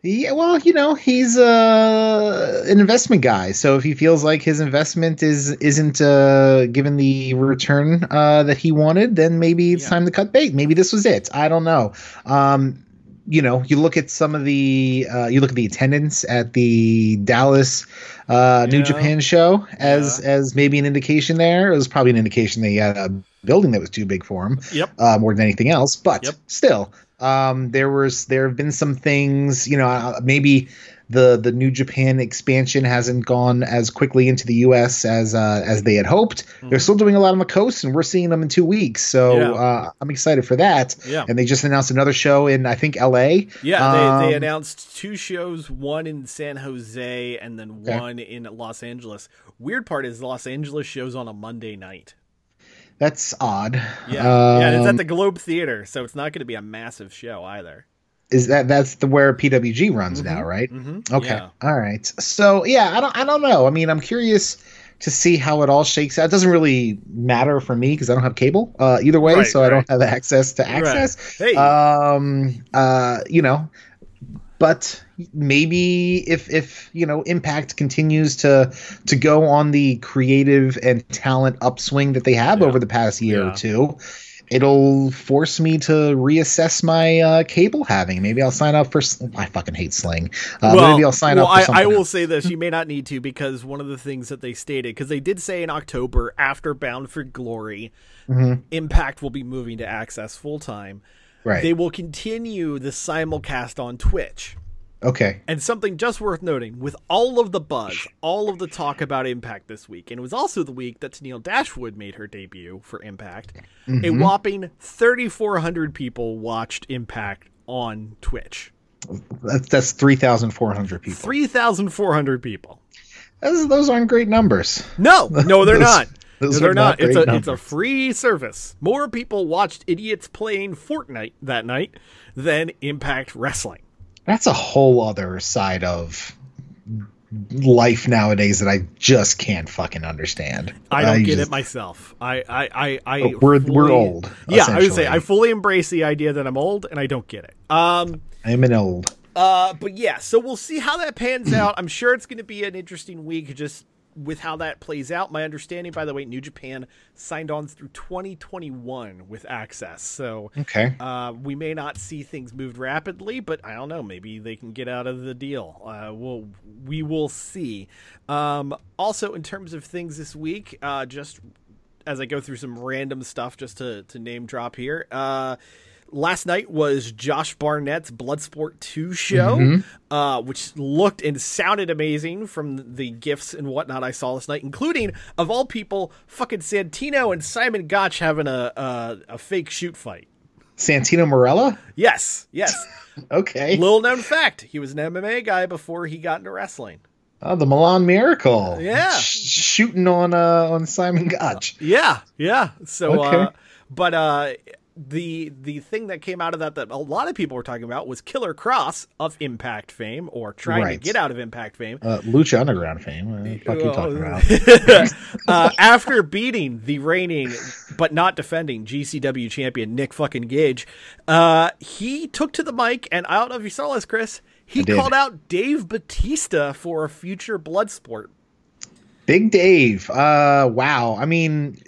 Yeah, well, you know, he's uh, an investment guy. So if he feels like his investment is isn't uh, given the return uh, that he wanted, then maybe it's Yeah. time to cut bait. Maybe this was it. I don't know. Um, you know, you look at some of the uh, you look at the attendance at the Dallas uh, New Japan show as as maybe an indication there. It was probably an indication that he had a building that was too big for him Yep. uh, more than anything else. But Yep. still, um, there was there have been some things. You know, uh, maybe the the New Japan expansion hasn't gone as quickly into the U.S. as uh, as they had hoped. They're still doing a lot on the coast, and we're seeing them in two weeks. So Mm-hmm. Yeah. uh, I'm excited for that. Yeah. And they just announced another show in I think L.A. Yeah, they, they Um, announced two shows, one in San Jose and then Okay. one in Los Angeles. Weird part is Los Angeles shows on a Monday night. That's odd. Yeah, yeah, it's at Um, the Globe Theater, so it's not going to be a massive show either. is that that's the where PWG runs now, right? Mhm. Okay. Yeah. All right. So yeah, I don't I don't know. I mean, I'm curious to see how it all shakes out. It doesn't really matter for me because I don't have cable uh, either way, Right, so I don't have access to access. Hey. Um. Uh. You know. But maybe if if you know Impact continues to to go on the creative and talent upswing that they have Yeah. over the past year Yeah. or two, it'll force me to reassess my uh, cable having. Maybe I'll sign up for. I fucking hate Sling. Uh, maybe I'll sign well, up. For I, I will say this: you may not need to because one of the things that they stated, because they did say in October after Bound for Glory, Mm-hmm. Impact will be moving to Access full time. Right. They will continue the simulcast on Twitch. okay. And something just worth noting with all of the buzz, all of the talk about Impact this week, and it was also the week that Tennille Dashwood made her debut for Impact, Mm-hmm. a whopping 3,400 people watched Impact on Twitch. That's that's three thousand four hundred people. 3,400 people. Those, those aren't great numbers. No, no, they're Those- *laughs* not. *laughs* those they're not. not It's a great it's a free service. More people watched idiots playing Fortnite that night than Impact Wrestling. That's a whole other side of life nowadays that I just can't fucking understand. I don't get just- it myself. I I I, I Oh, we're- we're old, Yeah, I would say. I fully embrace the idea that I'm old and I don't get it. Um I'm an old. uh but yeah, so we'll see how that pans out. I'm sure it's going to be an interesting week just with how that plays out. My understanding by the way, New Japan signed on through 2021 with access. So Okay. uh, we may not see things moved rapidly, but I don't know. Maybe they can get out of the deal. Uh, we'll we will see. Um, also, in terms of things this week, uh, just as I go through some random stuff, just to to name drop here. Uh, Last night was Josh Barnett's Bloodsport 2 show, uh, which looked and sounded amazing from the gifs and whatnot I saw last night, including, of all people, fucking Santino and Simon Gotch having a, a, a fake shoot fight. Santino Marella? Yes, yes. *laughs* Okay. Little known fact: he was an MMA guy before he got into wrestling. Oh, the Milan Miracle. Yeah. Sh- shooting on uh on Simon Gotch. Yeah, yeah. So, Okay. uh, but uh, the the thing that came out of that that a lot of people were talking about was Killer Kross of Impact fame, or trying Right. to get out of Impact fame. Uh, Lucha Underground fame. Uh, fuck you talking about? *laughs* uh, after beating the reigning but not defending GCW champion Nick fucking Gage, uh, he took to the mic, and I don't know if you saw this, Chris. He called out Dave Batista for a future Bloodsport. Big Dave. Uh, wow. I mean,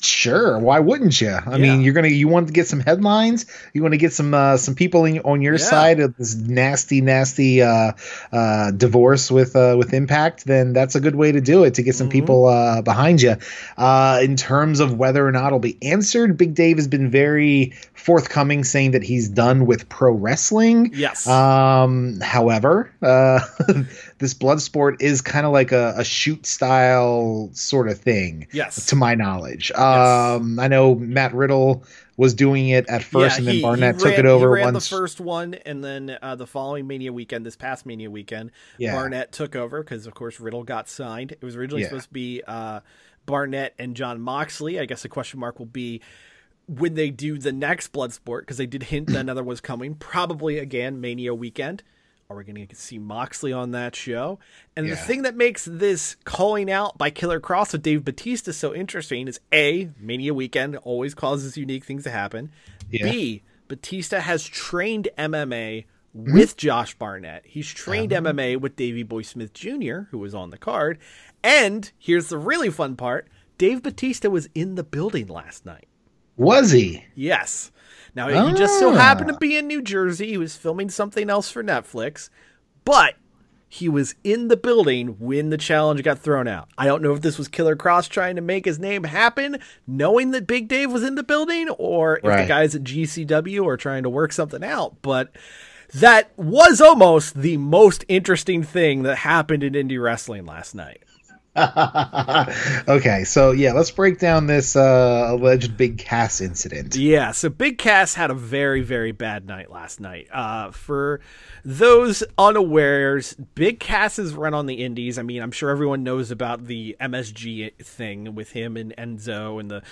sure. Why wouldn't you? I mean, you're gonna you want to get some headlines. You want to get some uh, some people in, on your Yeah. side of this nasty, nasty uh, uh, divorce with uh, with Impact. Then that's a good way to do it to get some Mm-hmm. people uh, behind you. Uh, in terms of whether or not it'll be answered, Big Dave has been very forthcoming, saying that he's done with pro wrestling. Yes. Um, however, uh, *laughs* this blood sport is kind of like a, a shoot style sort of thing. Yes. To my knowledge. Um, I know Matt Riddle was doing it at first, and then he- Barnett he took it over He ran once. the first one, and then uh, the following Mania weekend, this past Mania weekend, Yeah. Barnett took over because, of course, Riddle got signed. It was originally Yeah. supposed to be uh, Barnett and Jon Moxley. I guess the question mark will be when they do the next Bloodsport, because they did hint that another was coming, probably again Mania weekend. Are we going to see Moxley on that show? And the thing that makes this calling out by Killer Kross with Dave Batista so interesting is A, Mania weekend always causes unique things to happen. Yeah. B, Batista has trained MMA mm-hmm. with Josh Barnett. He's trained uh-huh. MMA with Davey Boy Smith Jr., who was on the card. And here's the really fun part Dave Batista was in the building last night. Was he? Yes. Now, he just so Ah. happened to be in New Jersey. He was filming something else for Netflix, but he was in the building when the challenge got thrown out. I don't know if this was Killer Kross trying to make his name happen, knowing that Big Dave was in the building, or if the guys at GCW are trying to work something out. But that was almost the most interesting thing that happened in indie wrestling last night. *laughs* okay, so yeah, let's break down this uh, alleged Big Cass incident. Yeah, so Big Cass had a very, very bad night last night. Uh, for those unawares, Big Cass's run on the Indies. I mean, I'm sure everyone knows about the MSG thing with him and Enzo and the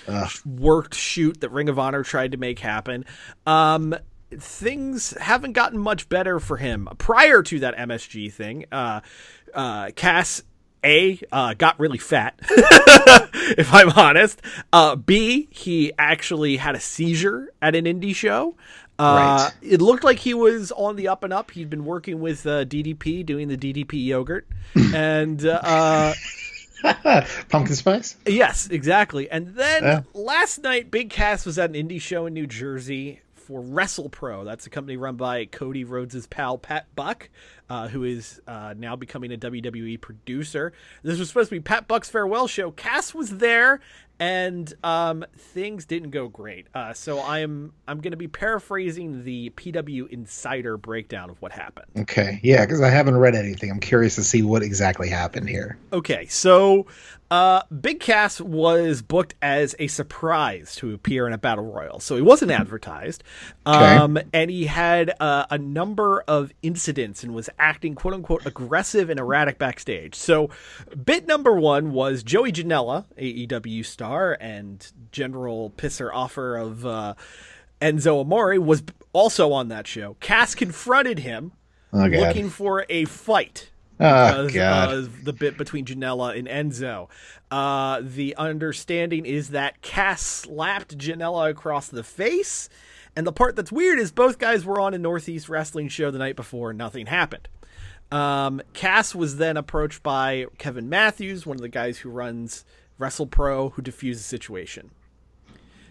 worked shoot that Ring of Honor tried to make happen. Um, things haven't gotten much better for him prior to that MSG thing. Uh, uh, Cass. A uh, got really fat, *laughs* if I'm honest. Uh, B he actually had a seizure at an indie show. Uh, Right. It looked like he was on the up and up. He'd been working with uh, DDP, doing the DDP yogurt, *laughs* and uh, *laughs* Pumpkin spice? Yes, exactly. And then Yeah. last night, Big Cass was at an indie show in New Jersey for Wrestle Pro. That's a company run by Cody Rhodes' pal Pat Buck, uh, who is uh, now becoming a WWE producer. This was supposed to be Pat Buck's farewell show. Cass was there, and um, things didn't go great. Uh, so I'm I'm going to be paraphrasing the PW Insider breakdown of what happened. Okay, yeah, because I haven't read anything. I'm curious to see what exactly happened here. Okay, so uh, Big Cass was booked as a surprise to appear in a battle royal, so he wasn't advertised, um, and he had uh, a number of incidents and was acting "quote unquote" aggressive and erratic backstage. So, bit number one was Joey Janela, AEW star and general pisser offer of uh, Enzo Amore, was also on that show. Cass confronted him, Oh, looking for a fight Oh, because God. of the bit between Janela and Enzo. Uh, the understanding is that Cass slapped Janela across the face. And the part that's weird is both guys were on a Northeast wrestling show the night before and nothing happened. Um, Cass was then approached by Kevin Matthews, one of the guys who runs Wrestle Pro, who diffused the situation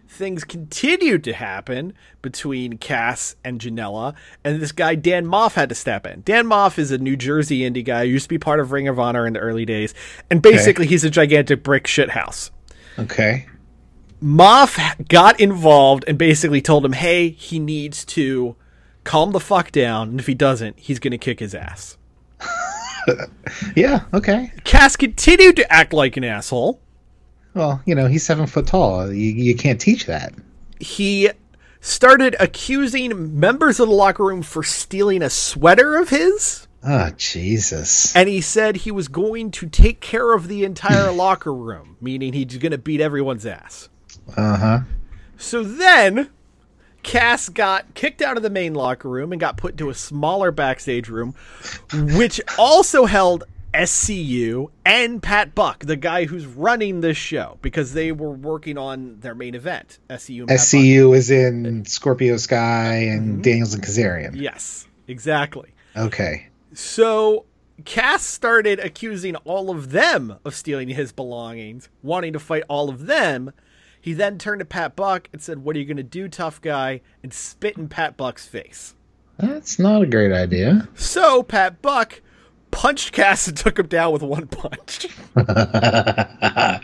things continued to happen between Cass and Janela, and this guy Dan Maff had to step in. Dan Maff is a New Jersey indie guy, used to be part of Ring of Honor in the early days, and basically he's a gigantic brick shithouse. Okay. Maff got involved and basically told him, "Hey, he needs to calm the fuck down, and if he doesn't, he's going to kick his ass." *laughs* Yeah, okay. Cass continued to act like an asshole. Well, you know, he's seven foot tall. You, you can't teach that. he started accusing members of the locker room for stealing a sweater of his. Oh, Jesus. And he said he was going to take care of the entire *laughs* locker room, meaning he's going to beat everyone's ass. Uh huh. So then, Cass got kicked out of the main locker room and got put into a smaller backstage room, which also held SCU and Pat Buck, the guy who's running this show, because they were working on their main event. SCU and Pat Buck. SCU is in Scorpio Sky and mm-hmm. Daniels and Kazarian. Yes, exactly. Okay. So Cass started accusing all of them of stealing his belongings, wanting to fight all of them. He then turned to Pat Buck and said, What are you going to do, tough guy? and spit in Pat Buck's face. That's not a great idea. So Pat Buck punched Cass and took him down with one punch. *laughs* *laughs* uh,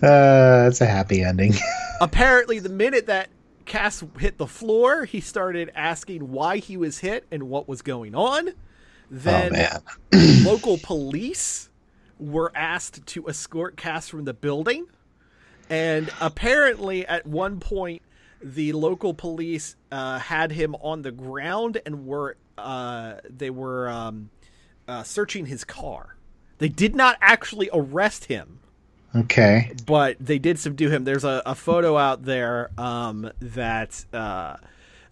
that's a happy ending. *laughs* Apparently, the minute that Cass hit the floor, he started asking why he was hit and what was going on. Then oh, man. *clears throat* local police were asked to escort Cass from the building. And apparently, at one point, the local police uh, had him on the ground and were uh, they were um, uh, searching his car. They did not actually arrest him, Okay. but they did subdue him. There's a, a photo out there um, that uh,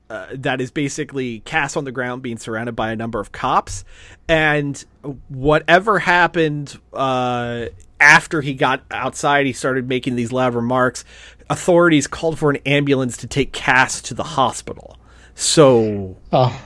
uh, that is basically Cass on the ground, being surrounded by a number of cops, and whatever happened uh, after he got outside, he started making these loud remarks. Authorities called for an ambulance to take Cass to the hospital. So Oh.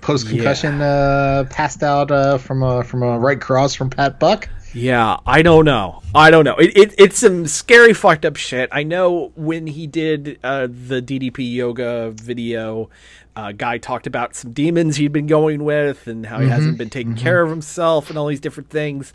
Post concussion, uh, passed out uh, from a from a right cross from Pat Buck. Yeah, I don't know. I don't know. It, it it's some scary fucked up shit. I know when he did uh, the DDP yoga video, uh, guy talked about some demons he'd been going with and how he hasn't been taking care of himself and all these different things.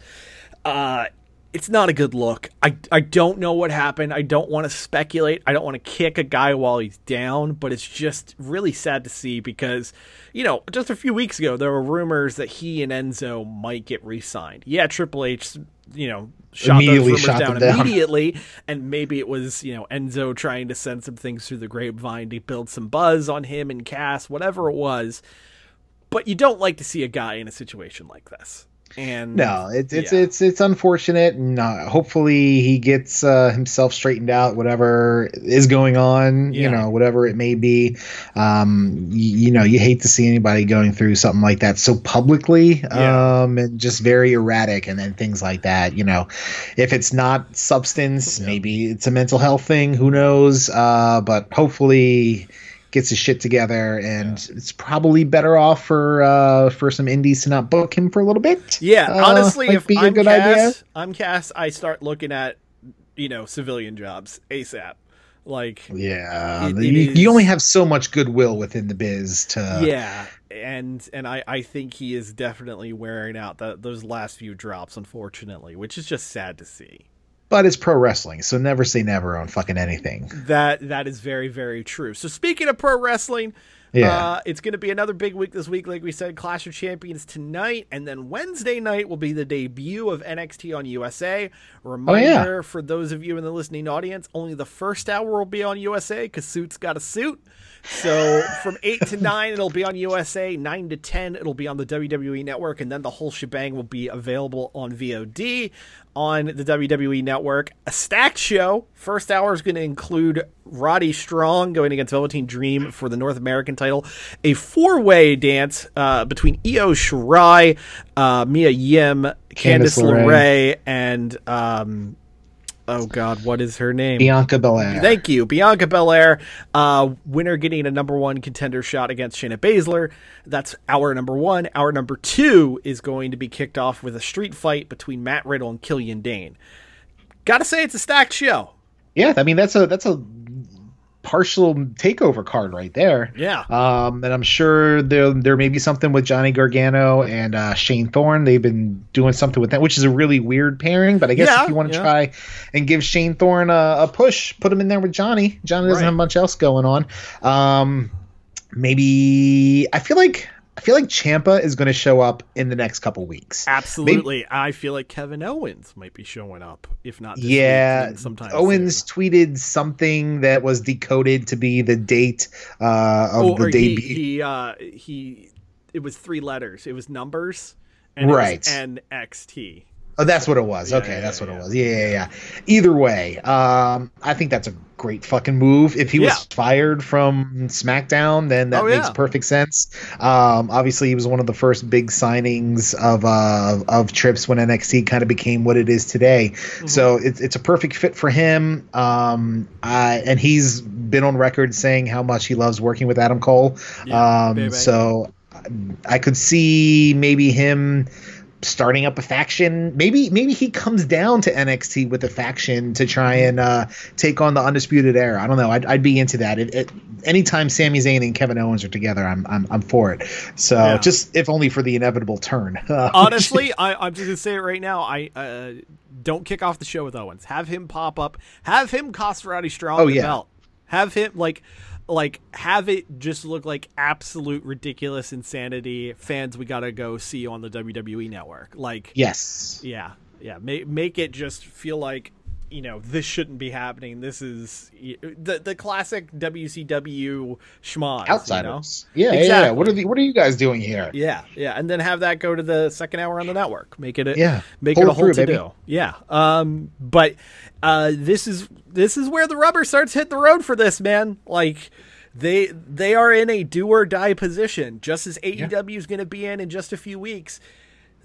Uh, it's not a good look. I, I don't know what happened. I don't want to speculate. I don't want to kick a guy while he's down, but it's just really sad to see because, you know, just a few weeks ago, there were rumors that he and Enzo might get re signed. Yeah, Triple H, you know, shot Immediately those rumors shot down, down. immediately. And maybe it was, you know, Enzo trying to send some things through the grapevine to build some buzz on him and Cass, whatever it was. But you don't like to see a guy in a situation like this. And No, it's it's yeah. it's it's unfortunate, and uh, hopefully he gets uh, himself straightened out. Whatever is going on, Yeah. you know, whatever it may be. Um, you, you know, you hate to see anybody going through something like that so publicly, Yeah. um, and just very erratic, and then things like that. You know, if it's not substance, maybe it's a mental health thing. Who knows? Uh, but hopefully gets his shit together and it's probably better off for uh for some indies to not book him for a little bit Yeah, Uh, honestly, if be a I'm good Cass, idea. I'm Cass. I start looking at you know civilian jobs asap. Like yeah It- you, it is- you only have so much goodwill within the biz to yeah, and and I I think he is definitely wearing out that those last few drops, unfortunately, which is just sad to see. But it's pro wrestling so never say never on fucking anything That that is very very true. So speaking of pro wrestling, Yeah. uh, it's going to be another big week this week. Like we said, Clash of Champions tonight, and then Wednesday night will be the debut of NXT on USA. Reminder for those of you in the listening audience: only the first hour will be on USA because Suits got a suit. So *laughs* from eight to nine, it'll be on USA. Nine to ten, it'll be on the WWE Network, and then the whole shebang will be available on VOD on the WWE Network. A stacked show. First hour is going to include Roddy Strong going against Velveteen Dream for the North American title. A four-way dance uh, between Io Shirai, uh, Mia Yim, Candice Candice LeRae. LeRae, and um, oh god, what is her name? bianca belair Thank you. Bianca Belair, uh, winner getting a number one contender shot against Shayna Baszler. That's hour number one. Hour number two is going to be kicked off with a street fight between Matt Riddle and Killian Dain. Gotta say, it's a stacked show. yeah i mean that's a that's a partial takeover card right there Yeah. Um, and I'm sure there there may be something with Johnny Gargano and uh, Shane Thorne. They've been doing something with that, which is a really weird pairing. But I guess Yeah, if you want to yeah. try and give Shane Thorne a, a push, put him in there with Johnny. Johnny doesn't Right. have much else going on. Um, maybe I feel like I feel like Ciampa is going to show up in the next couple weeks. Absolutely. I feel like Kevin Owens might be showing up, if not this yeah, week, then sometime Owens soon. tweeted something that was decoded to be the date uh, of Oh, the or he, debut. he, uh, he, it was three letters. It was numbers. And Right. NXT. Oh, that's what it was. Yeah, okay, yeah, that's what yeah. it was. Yeah, yeah, yeah. Either way, um, I think that's a great fucking move. If he was fired from SmackDown, then that Oh, makes perfect sense. Um, obviously, he was one of the first big signings of uh, of trips when NXT kind of became what it is today. Mm-hmm. So it's it's a perfect fit for him. Um, I, and he's been on record saying how much he loves working with Adam Cole. Um, baby. so I could see maybe him starting up a faction. Maybe maybe he comes down to NXT with a faction to try and uh, take on the undisputed era. I don't know. I'd, I'd be into that. It, it, anytime Sami Zayn and Kevin Owens are together, I'm I'm, I'm for it. So Yeah. just if only for the inevitable turn. *laughs* Uh, Honestly, I, I'm just gonna say it right now. I uh, don't kick off the show with Owens. Have him pop up. Have him cost Roddy Strong Oh, the yeah. belt. Have him like, like have it just look like absolute ridiculous insanity. Fans, we gotta go see you on the WWE network. Like, yes. yeah, yeah. Make make it just feel like you know this shouldn't be happening. This is the the classic WCW schmoz. Outsiders. You know? Yeah, yeah, yeah. What are the, what are you guys doing here? Yeah, yeah, and then have that go to the second hour on the network. Make it a Yeah. make Pull it a whole to do. Yeah. Um. But uh, this is this is where the rubber starts hit the road for this man. Like they they are in a do or die position, just as AEW is going to be in in just a few weeks.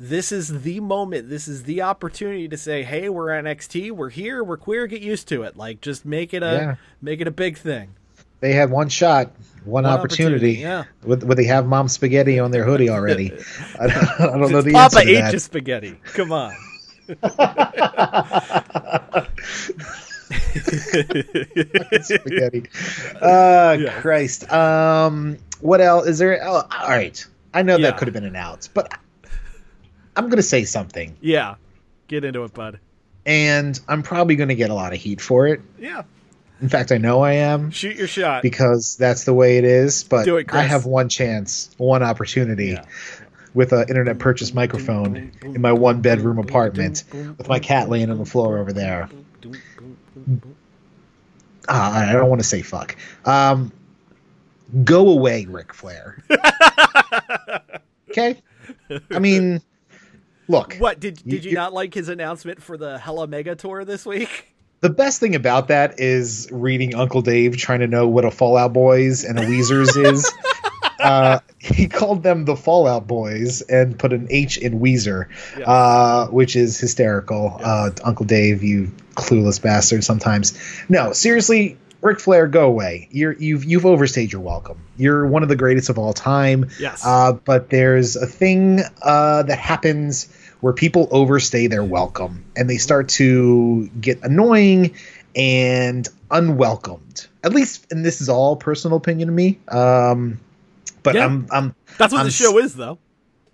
This is the moment. This is the opportunity to say, "Hey, we're NXT. We're here. We're queer. Get used to it. Like, just make it a Yeah. make it a big thing." They had one shot, one, One opportunity. opportunity, yeah. Would, would they have mom spaghetti on their hoodie already? *laughs* I don't, I don't know the Papa answer to ate that. your spaghetti. Come on. spaghetti. *laughs* Uh, Christ. Um, what else is there? Oh, all right. I know Yeah. that could have been an out, but I'm gonna say something, Yeah. Get into it, bud. and I'm probably gonna get a lot of heat for it. Yeah. In fact, I know I am Shoot your shot. because that's the way it is. But Do it, Chris. I have one chance, one opportunity. Yeah. With an internet purchase microphone in my one bedroom apartment, with my cat laying on the floor over there. Ah, I don't want to say fuck. Um, go away, Ric Flair. *laughs* okay. I mean, look. What did did you You- not like his announcement for the Hella Mega Tour this week? *laughs* The best thing about that is reading Uncle Dave trying to know what a Fallout Boys and a Weezers is. *laughs* Uh, he called them the Fallout Boys and put an H in Weezer, uh, which is hysterical. Uh, Uncle Dave, you clueless bastard. Sometimes, no, seriously, Ric Flair, go away. You're you've you've overstayed your welcome. You're one of the greatest of all time. Yes. Uh, but there's a thing uh, that happens where people overstay their welcome and they start to get annoying and unwelcomed. At least, and this is all personal opinion to me. Um, but Yeah. I'm I'm That's what I'm the show is, though.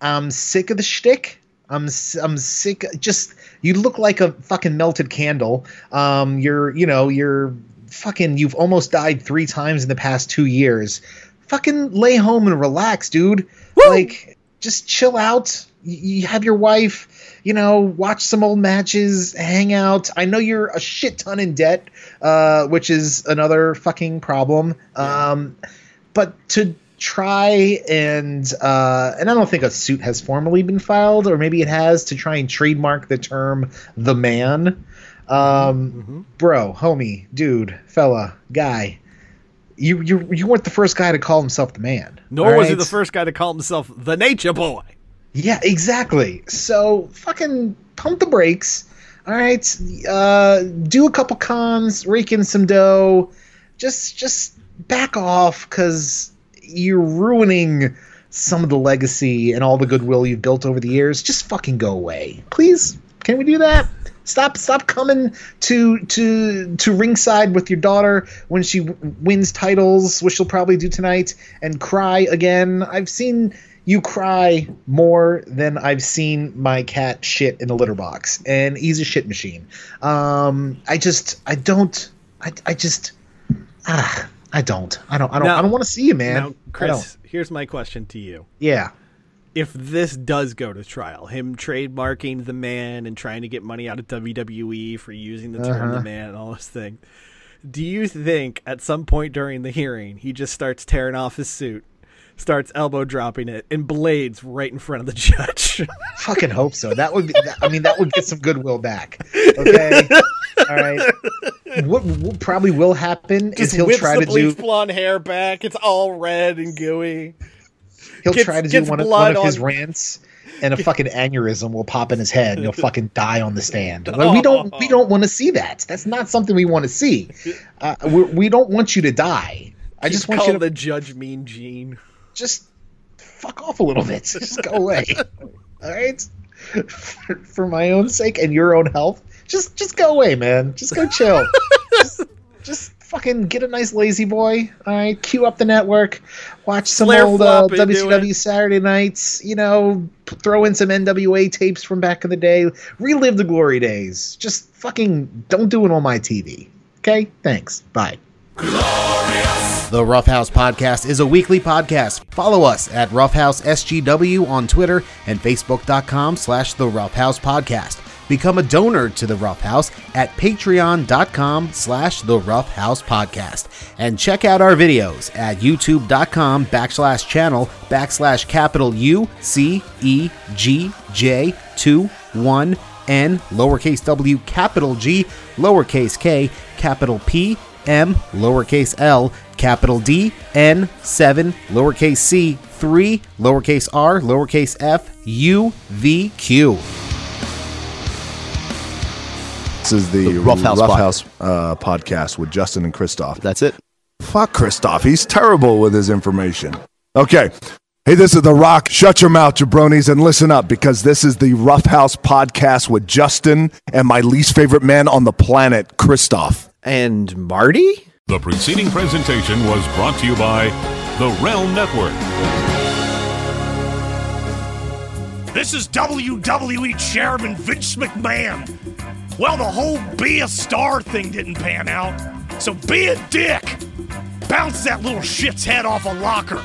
I'm sick of the shtick. I'm I'm sick. Just you look like a fucking melted candle. Um, you're you know you're fucking. You've almost died three times in the past two years. Fucking lay home and relax, dude. Like just chill out. You, have your wife. You know, watch some old matches, hang out. I know you're a shit ton in debt, uh, which is another fucking problem. Um, but to try and uh, and I don't think a suit has formally been filed, or maybe it has to try and trademark the term "the man." Um, Bro, homie, dude, fella, guy, you you you weren't the first guy to call himself the man. Nor was he the first guy to call himself the Nature Boy. Yeah, exactly. So fucking pump the brakes. All right, uh, do a couple cons, rake in some dough. Just just back off because you're ruining some of the legacy and all the goodwill you've built over the years. Just fucking go away, please. Can we do that? Stop stop coming to to to ringside with your daughter when she w- wins titles, which she'll probably do tonight, and cry again. I've seen you cry more than I've seen my cat shit in a litter box, and he's a shit machine. Um, I just I don't I, I just ah I don't I don't I don't Now- I don't want to see you, man. Now, Chris, here's my question to you. Yeah. If this does go to trial, him trademarking the man and trying to get money out of WWE for using the term Uh-huh. the man and all this thing, do you think at some point during the hearing he just starts tearing off his suit, starts elbow dropping it, and blades right in front of the judge? *laughs* Fucking hope so. That would be. I mean, that would get some goodwill back. Okay. All right. What, what probably will happen is he'll try the to bleach do. blonde hair back. It's all red and gooey. He'll gets- try to do one of, one of his on- rants, and a fucking aneurysm will pop in his head, and he'll *laughs* fucking die on the stand. Like, we don't. We don't want to see that. That's not something we want to see. Uh, we, we don't want you to die. I just want you to call the judge Mean Gene. Just fuck off a little bit. *laughs* Just go away. All right. For, for my own sake and your own health, just just go away, man. Just go chill. just, just fucking get a nice lazy boy. All right. Cue up the network. Watch some Flair old uh, WCW. Saturday nights. You know, p- throw in some NWA tapes from back in the day. Relive the glory days. Just fucking don't do it on my TV. Okay. Thanks. Bye. The Roughhouse Podcast is a weekly podcast. Follow us at Roughhouse SGW on Twitter and Facebook.com slash The Roughhouse Podcast. become a donor to the Rough House at patreon.com slash the Rough House Podcast. And check out our videos at youtube.com backslash channel backslash capital U C E G J 2 1 N lowercase w capital G lowercase k capital P M lowercase l capital D N 7 lowercase c 3 lowercase r lowercase f U V Q. This is the, The Rough House pod- uh, podcast with Justin and Christoph. That's it. Fuck Christoph. He's terrible with his information. Okay. Hey, this is The Rock. Shut your mouth, jabronis, and listen up because this is the Rough House podcast with Justin and my least favorite man on the planet, Christoph. And Marty? The preceding presentation was brought to you by the Realm Network. This is WWE Chairman Vince McMahon. Well, the whole be a star thing didn't pan out, so be a dick. Bounce that little shit's head off a locker.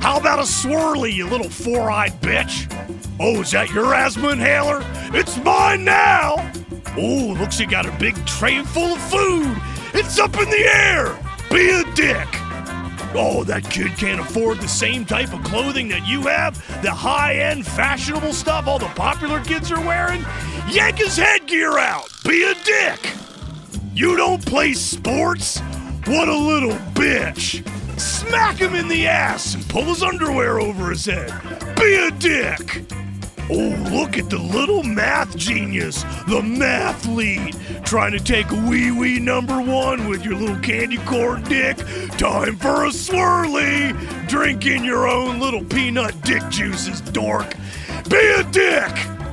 How about a swirly, you little four eyed bitch? Oh, is that your asthma inhaler? It's mine now! Oh, looks you got a big tray full of food. It's up in the air! Be a dick! Oh, that kid can't afford the same type of clothing that you have, the high end, fashionable stuff all the popular kids are wearing. Yank his headgear out! Be a dick! You don't play sports? What a little bitch! Smack him in the ass and pull his underwear over his head. Be a dick! Oh, look at the little math genius, the math lead, trying to take wee wee number one with your little candy corn dick. Time for a swirly! Drinking your own little peanut dick juices, dork. Be a dick!